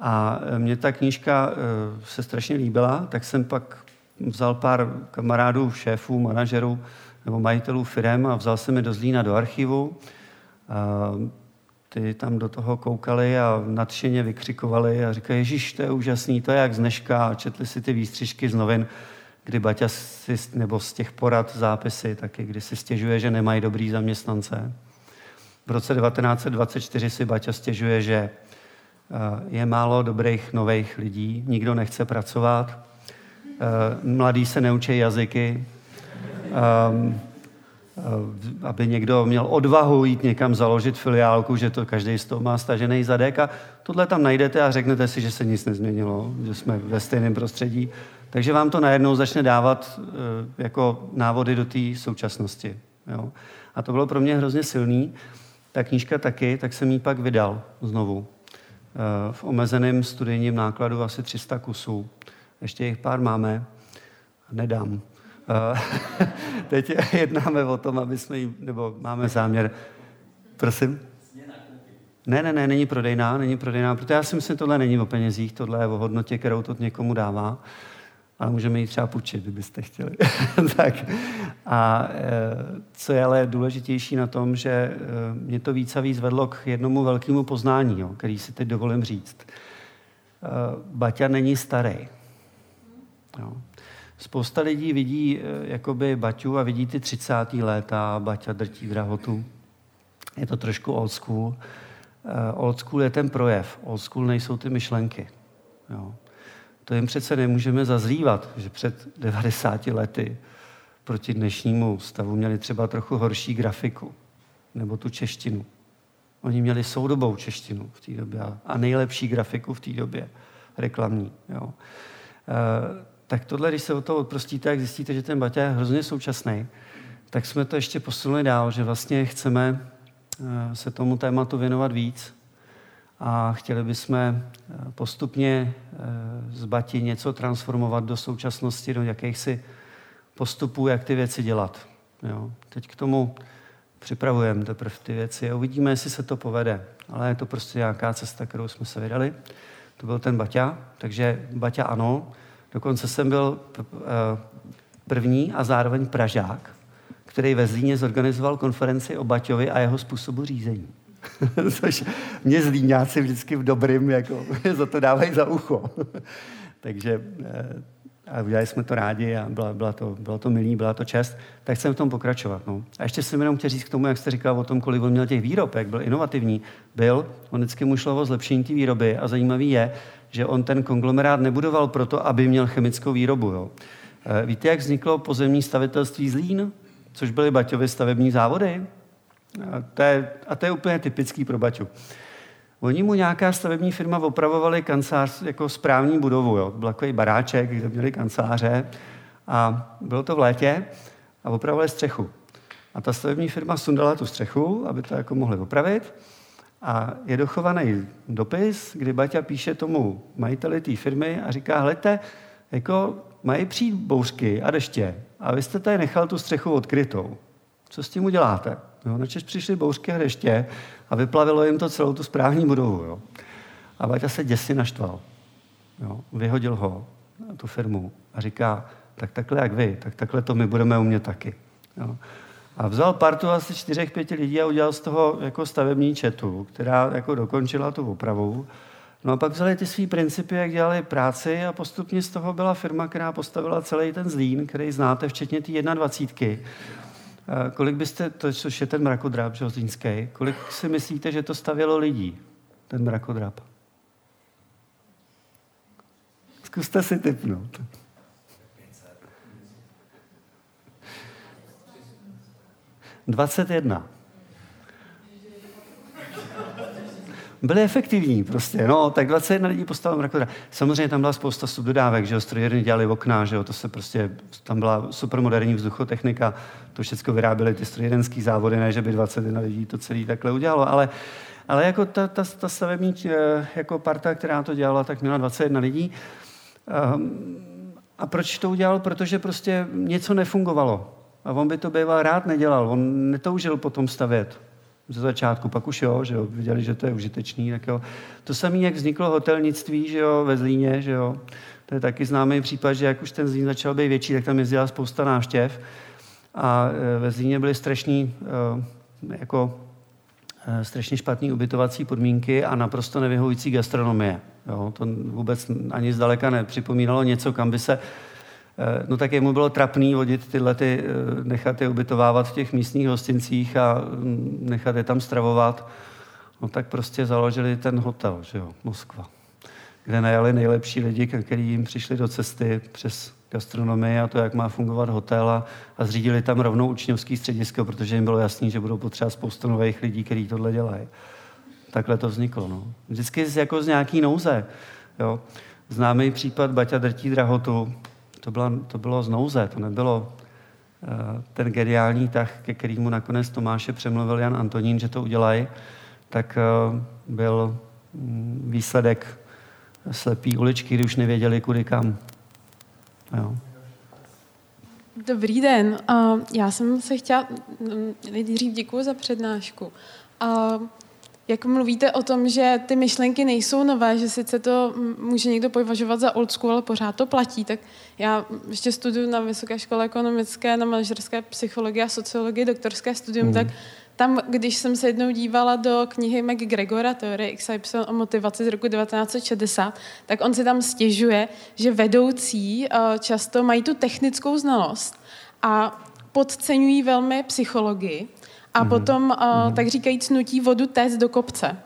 A e, mě ta knížka e, se strašně líbila, tak jsem pak vzal pár kamarádů, šéfů, manažerů nebo majitelů firm a vzal jsem je do Zlína do archivu. A ty tam do toho koukali a nadšeně vykřikovali a říkali, Ježíš, to je úžasný, to je jak z dneška. Četli si ty výstřižky z novin kdy Baťa si, nebo z těch porad zápisy taky, kdy si stěžuje, že nemají dobrý zaměstnance. V roce 1924 si Baťa stěžuje, že eh, je málo dobrých nových lidí, nikdo nechce pracovat, eh, mladí se neučí jazyky, ehm, aby někdo měl odvahu jít někam založit filiálku, že to každý z toho má stažený zadek a tohle tam najdete a řeknete si, že se nic nezměnilo, že jsme ve stejném prostředí. Takže vám to najednou začne dávat eh, jako návody do té současnosti. Jo. A to bylo pro mě hrozně silný. Ta knížka taky, tak jsem ji pak vydal znovu. Eh, v omezeném studijním nákladu asi 300 kusů. Ještě jich pár máme. Nedám. Eh, teď jednáme o tom, aby jsme jí, nebo máme záměr. Prosím? Ne, ne, ne, není prodejná, není prodejná, protože já si myslím, tohle není o penězích, tohle je o hodnotě, kterou to někomu dává ale můžeme ji třeba půjčit, kdybyste chtěli. tak. A e, co je ale důležitější na tom, že e, mě to víc a víc vedlo k jednomu velkému poznání, jo, který si teď dovolím říct. E, Baťa není starý. Jo. Spousta lidí vidí jakoby Baťu a vidí ty 30. léta, Baťa drtí drahotu. Je to trošku old school. Old school je ten projev, old school nejsou ty myšlenky. Jo to jim přece nemůžeme zazlívat, že před 90 lety proti dnešnímu stavu měli třeba trochu horší grafiku nebo tu češtinu. Oni měli soudobou češtinu v té době a nejlepší grafiku v té době, reklamní. Jo. E, tak tohle, když se o to odprostíte, jak zjistíte, že ten Baťa je hrozně současný, tak jsme to ještě posunuli dál, že vlastně chceme e, se tomu tématu věnovat víc a chtěli bychom eh, postupně eh, z Bati něco transformovat do současnosti, do jakýchsi postupů, jak ty věci dělat. Jo. Teď k tomu připravujeme teprve ty věci a uvidíme, jestli se to povede. Ale je to prostě nějaká cesta, kterou jsme se vydali. To byl ten Baťa, takže Baťa ano. Dokonce jsem byl eh, první a zároveň Pražák, který ve Zlíně zorganizoval konferenci o Baťovi a jeho způsobu řízení. Což mě zlíňáci vždycky v dobrým, jako, za to dávají za ucho. Takže eh, a udělali jsme to rádi a byla, byla to, bylo to milý, byla to čest, tak chcem v tom pokračovat. No. A ještě jsem jenom chtěl říct k tomu, jak jste říkal o tom, kolik on měl těch výrob, jak byl inovativní. Byl, on vždycky mu šlo o zlepšení té výroby a zajímavý je, že on ten konglomerát nebudoval proto, aby měl chemickou výrobu. Jo. Eh, víte, jak vzniklo pozemní stavitelství Zlín, což byly Baťovy stavební závody? A to je, a to je úplně typický pro Baťu. Oni mu nějaká stavební firma opravovali kancelář jako správní budovu. Jo. Byl takový baráček, kde měli kanceláře a bylo to v létě a opravovali střechu. A ta stavební firma sundala tu střechu, aby to jako mohli opravit. A je dochovaný dopis, kdy Baťa píše tomu majiteli té firmy a říká, hledajte, jako mají přijít bouřky a deště a vy jste tady nechal tu střechu odkrytou. Co s tím uděláte? Jo, načež přišly bouřky a deště a vyplavilo jim to celou tu správní budovu. Jo. A Baťa se děsně naštval. Jo. Vyhodil ho, tu firmu, a říká, tak takhle jak vy, tak takhle to my budeme umět taky. Jo. A vzal partu asi čtyřech, pěti lidí a udělal z toho jako stavební četu, která jako dokončila tu opravu. No a pak vzali ty svý principy, jak dělali práci a postupně z toho byla firma, která postavila celý ten zlín, který znáte, včetně té 21. Kolik byste, to což je ten mrakodrap železínský, kolik si myslíte, že to stavělo lidí, ten mrakodrap? Zkuste si typnout. Dvacet jedna. Byli efektivní prostě. No, tak 21 lidí postavil mrakodra. Samozřejmě tam byla spousta subdodávek, že jo, strojírny dělali okna, že jo, to se prostě, tam byla supermoderní vzduchotechnika, to všechno vyráběly ty strojírenské závody, ne, že by 21 lidí to celý takhle udělalo, ale, ale jako ta, ta, ta stavební eh, jako parta, která to dělala, tak měla 21 lidí. Um, a proč to udělal? Protože prostě něco nefungovalo. A on by to býval rád nedělal. On netoužil potom stavět ze začátku, pak už jo, že jo, viděli, že to je užitečný, tak jo. To samé, jak vzniklo hotelnictví, že jo, ve Zlíně, že jo, to je taky známý případ, že jak už ten Zlín začal být větší, tak tam jezdila spousta návštěv a e, ve Zlíně byly strašný, e, jako e, strašně špatné ubytovací podmínky a naprosto nevyhovující gastronomie. Jo, to vůbec ani zdaleka nepřipomínalo něco, kam by se no tak jemu bylo trapný vodit tyhle, ty, eh, nechat je ubytovávat v těch místních hostincích a mm, nechat je tam stravovat. No tak prostě založili ten hotel, že jo, Moskva. kde najali nejlepší lidi, kteří jim přišli do cesty přes gastronomii a to, jak má fungovat hotel a, a zřídili tam rovnou učňovský středisko, protože jim bylo jasný, že budou potřebovat spoustu nových lidí, kteří tohle dělají. Takhle to vzniklo. No. Vždycky jako z nějaký nouze. Jo. Známý případ Baťa drtí drahotu, to, byla, to bylo z nouze, to nebylo uh, ten geniální tah, ke kterému nakonec Tomáše přemluvil Jan Antonín, že to udělají, tak uh, byl um, výsledek slepý uličky, kdy už nevěděli, kudy kam. Jo. Dobrý den. Já jsem se chtěla, mm, nejdřív děkuji za přednášku. Jak mluvíte o tom, že ty myšlenky nejsou nové, že sice to může někdo považovat za old school, ale pořád to platí, tak já ještě studuju na Vysoké škole ekonomické, na manažerské psychologii a sociologii, doktorské studium, mm. tak tam, když jsem se jednou dívala do knihy McGregora, teorie XY o motivaci z roku 1960, tak on si tam stěžuje, že vedoucí eh, často mají tu technickou znalost a podceňují velmi psychologii a mm-hmm. potom, uh, tak říkajíc, nutí vodu téct do kopce.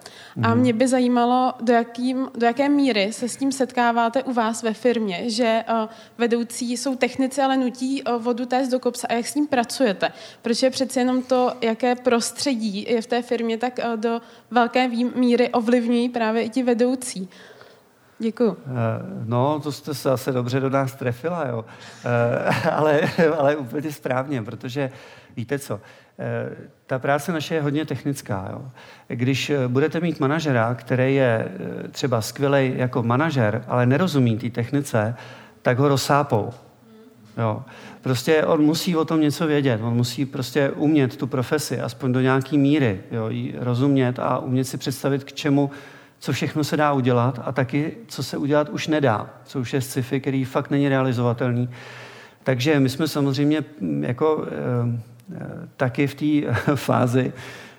A mhm. mě by zajímalo, do, jakým, do jaké míry se s tím setkáváte u vás ve firmě, že uh, vedoucí jsou technici, ale nutí uh, vodu téct do kopce a jak s ním pracujete. Protože přece jenom to, jaké prostředí je v té firmě, tak uh, do velké míry ovlivňují právě i ti vedoucí. Děkuji. No, to jste se asi dobře do nás trefila, jo. ale, ale úplně správně, protože víte co, Eh, ta práce naše je hodně technická. Jo. Když eh, budete mít manažera, který je eh, třeba skvělý jako manažer, ale nerozumí té technice, tak ho rozsápou. Jo. Prostě on musí o tom něco vědět, on musí prostě umět tu profesi, aspoň do nějaké míry, jo, jí rozumět a umět si představit, k čemu, co všechno se dá udělat a taky, co se udělat už nedá, co už je sci-fi, který fakt není realizovatelný. Takže my jsme samozřejmě mm, jako taky v té fázi,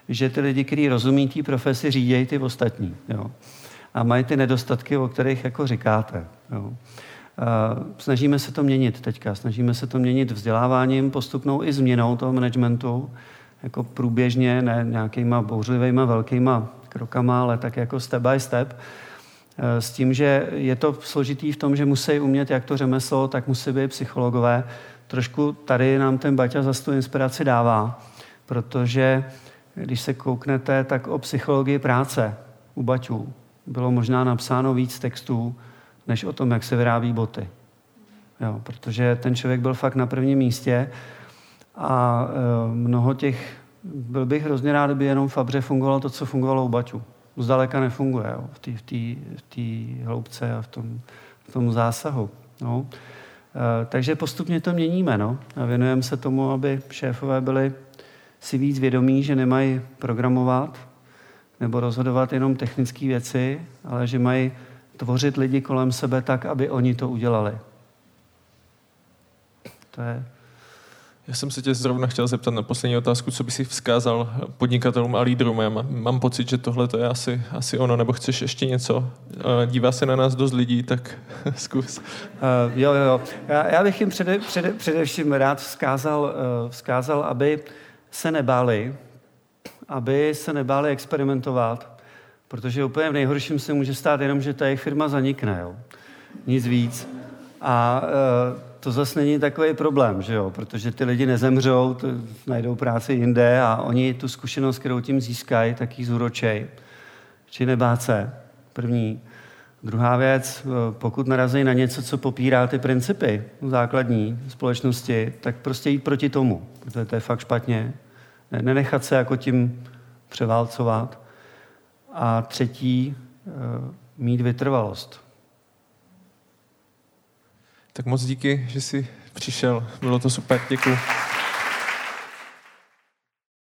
že ty lidi, kteří rozumí té profesi, řídějí ty ostatní. Jo. A mají ty nedostatky, o kterých jako říkáte. Jo. Snažíme se to měnit teďka. Snažíme se to měnit vzděláváním, postupnou i změnou toho managementu, jako průběžně, ne nějakýma bouřlivýma velkýma krokama, ale tak jako step by step. S tím, že je to složitý v tom, že musí umět jak to řemeslo, tak musí být psychologové, trošku tady nám ten Baťa za tu inspiraci dává, protože když se kouknete, tak o psychologii práce u Baťů bylo možná napsáno víc textů, než o tom, jak se vyrábí boty. Jo, protože ten člověk byl fakt na prvním místě a e, mnoho těch, byl bych hrozně rád, kdyby jenom v Fabře fungovalo to, co fungovalo u Baťů. Zdaleka nefunguje jo, v té v v hloubce a v tom, v tom zásahu. No. Eh, takže postupně to měníme no? a věnujeme se tomu, aby šéfové byli si víc vědomí, že nemají programovat nebo rozhodovat jenom technické věci, ale že mají tvořit lidi kolem sebe tak, aby oni to udělali. To je já jsem se tě zrovna chtěl zeptat na poslední otázku, co by si vzkázal podnikatelům a lídrům. Já mám pocit, že tohle to je asi, asi ono, nebo chceš ještě něco? Dívá se na nás dost lidí, tak zkus. Uh, jo, jo, jo. Já, já bych jim přede, přede, především rád vzkázal, uh, vzkázal, aby se nebáli, aby se nebáli experimentovat, protože úplně v nejhorším se může stát jenom, že ta jejich firma zanikne. Jo. Nic víc. A uh, to zase není takový problém, že jo? protože ty lidi nezemřou, to, najdou práci jinde a oni tu zkušenost, kterou tím získají, tak ji zúročej. Či nebát se, první. Druhá věc, eh, pokud narazí na něco, co popírá ty principy základní společnosti, tak prostě jít proti tomu, protože to je fakt špatně. Nenechat se jako tím převálcovat. A třetí, eh, mít vytrvalost. Tak moc díky, že jsi přišel. Bylo to super. Děkuji.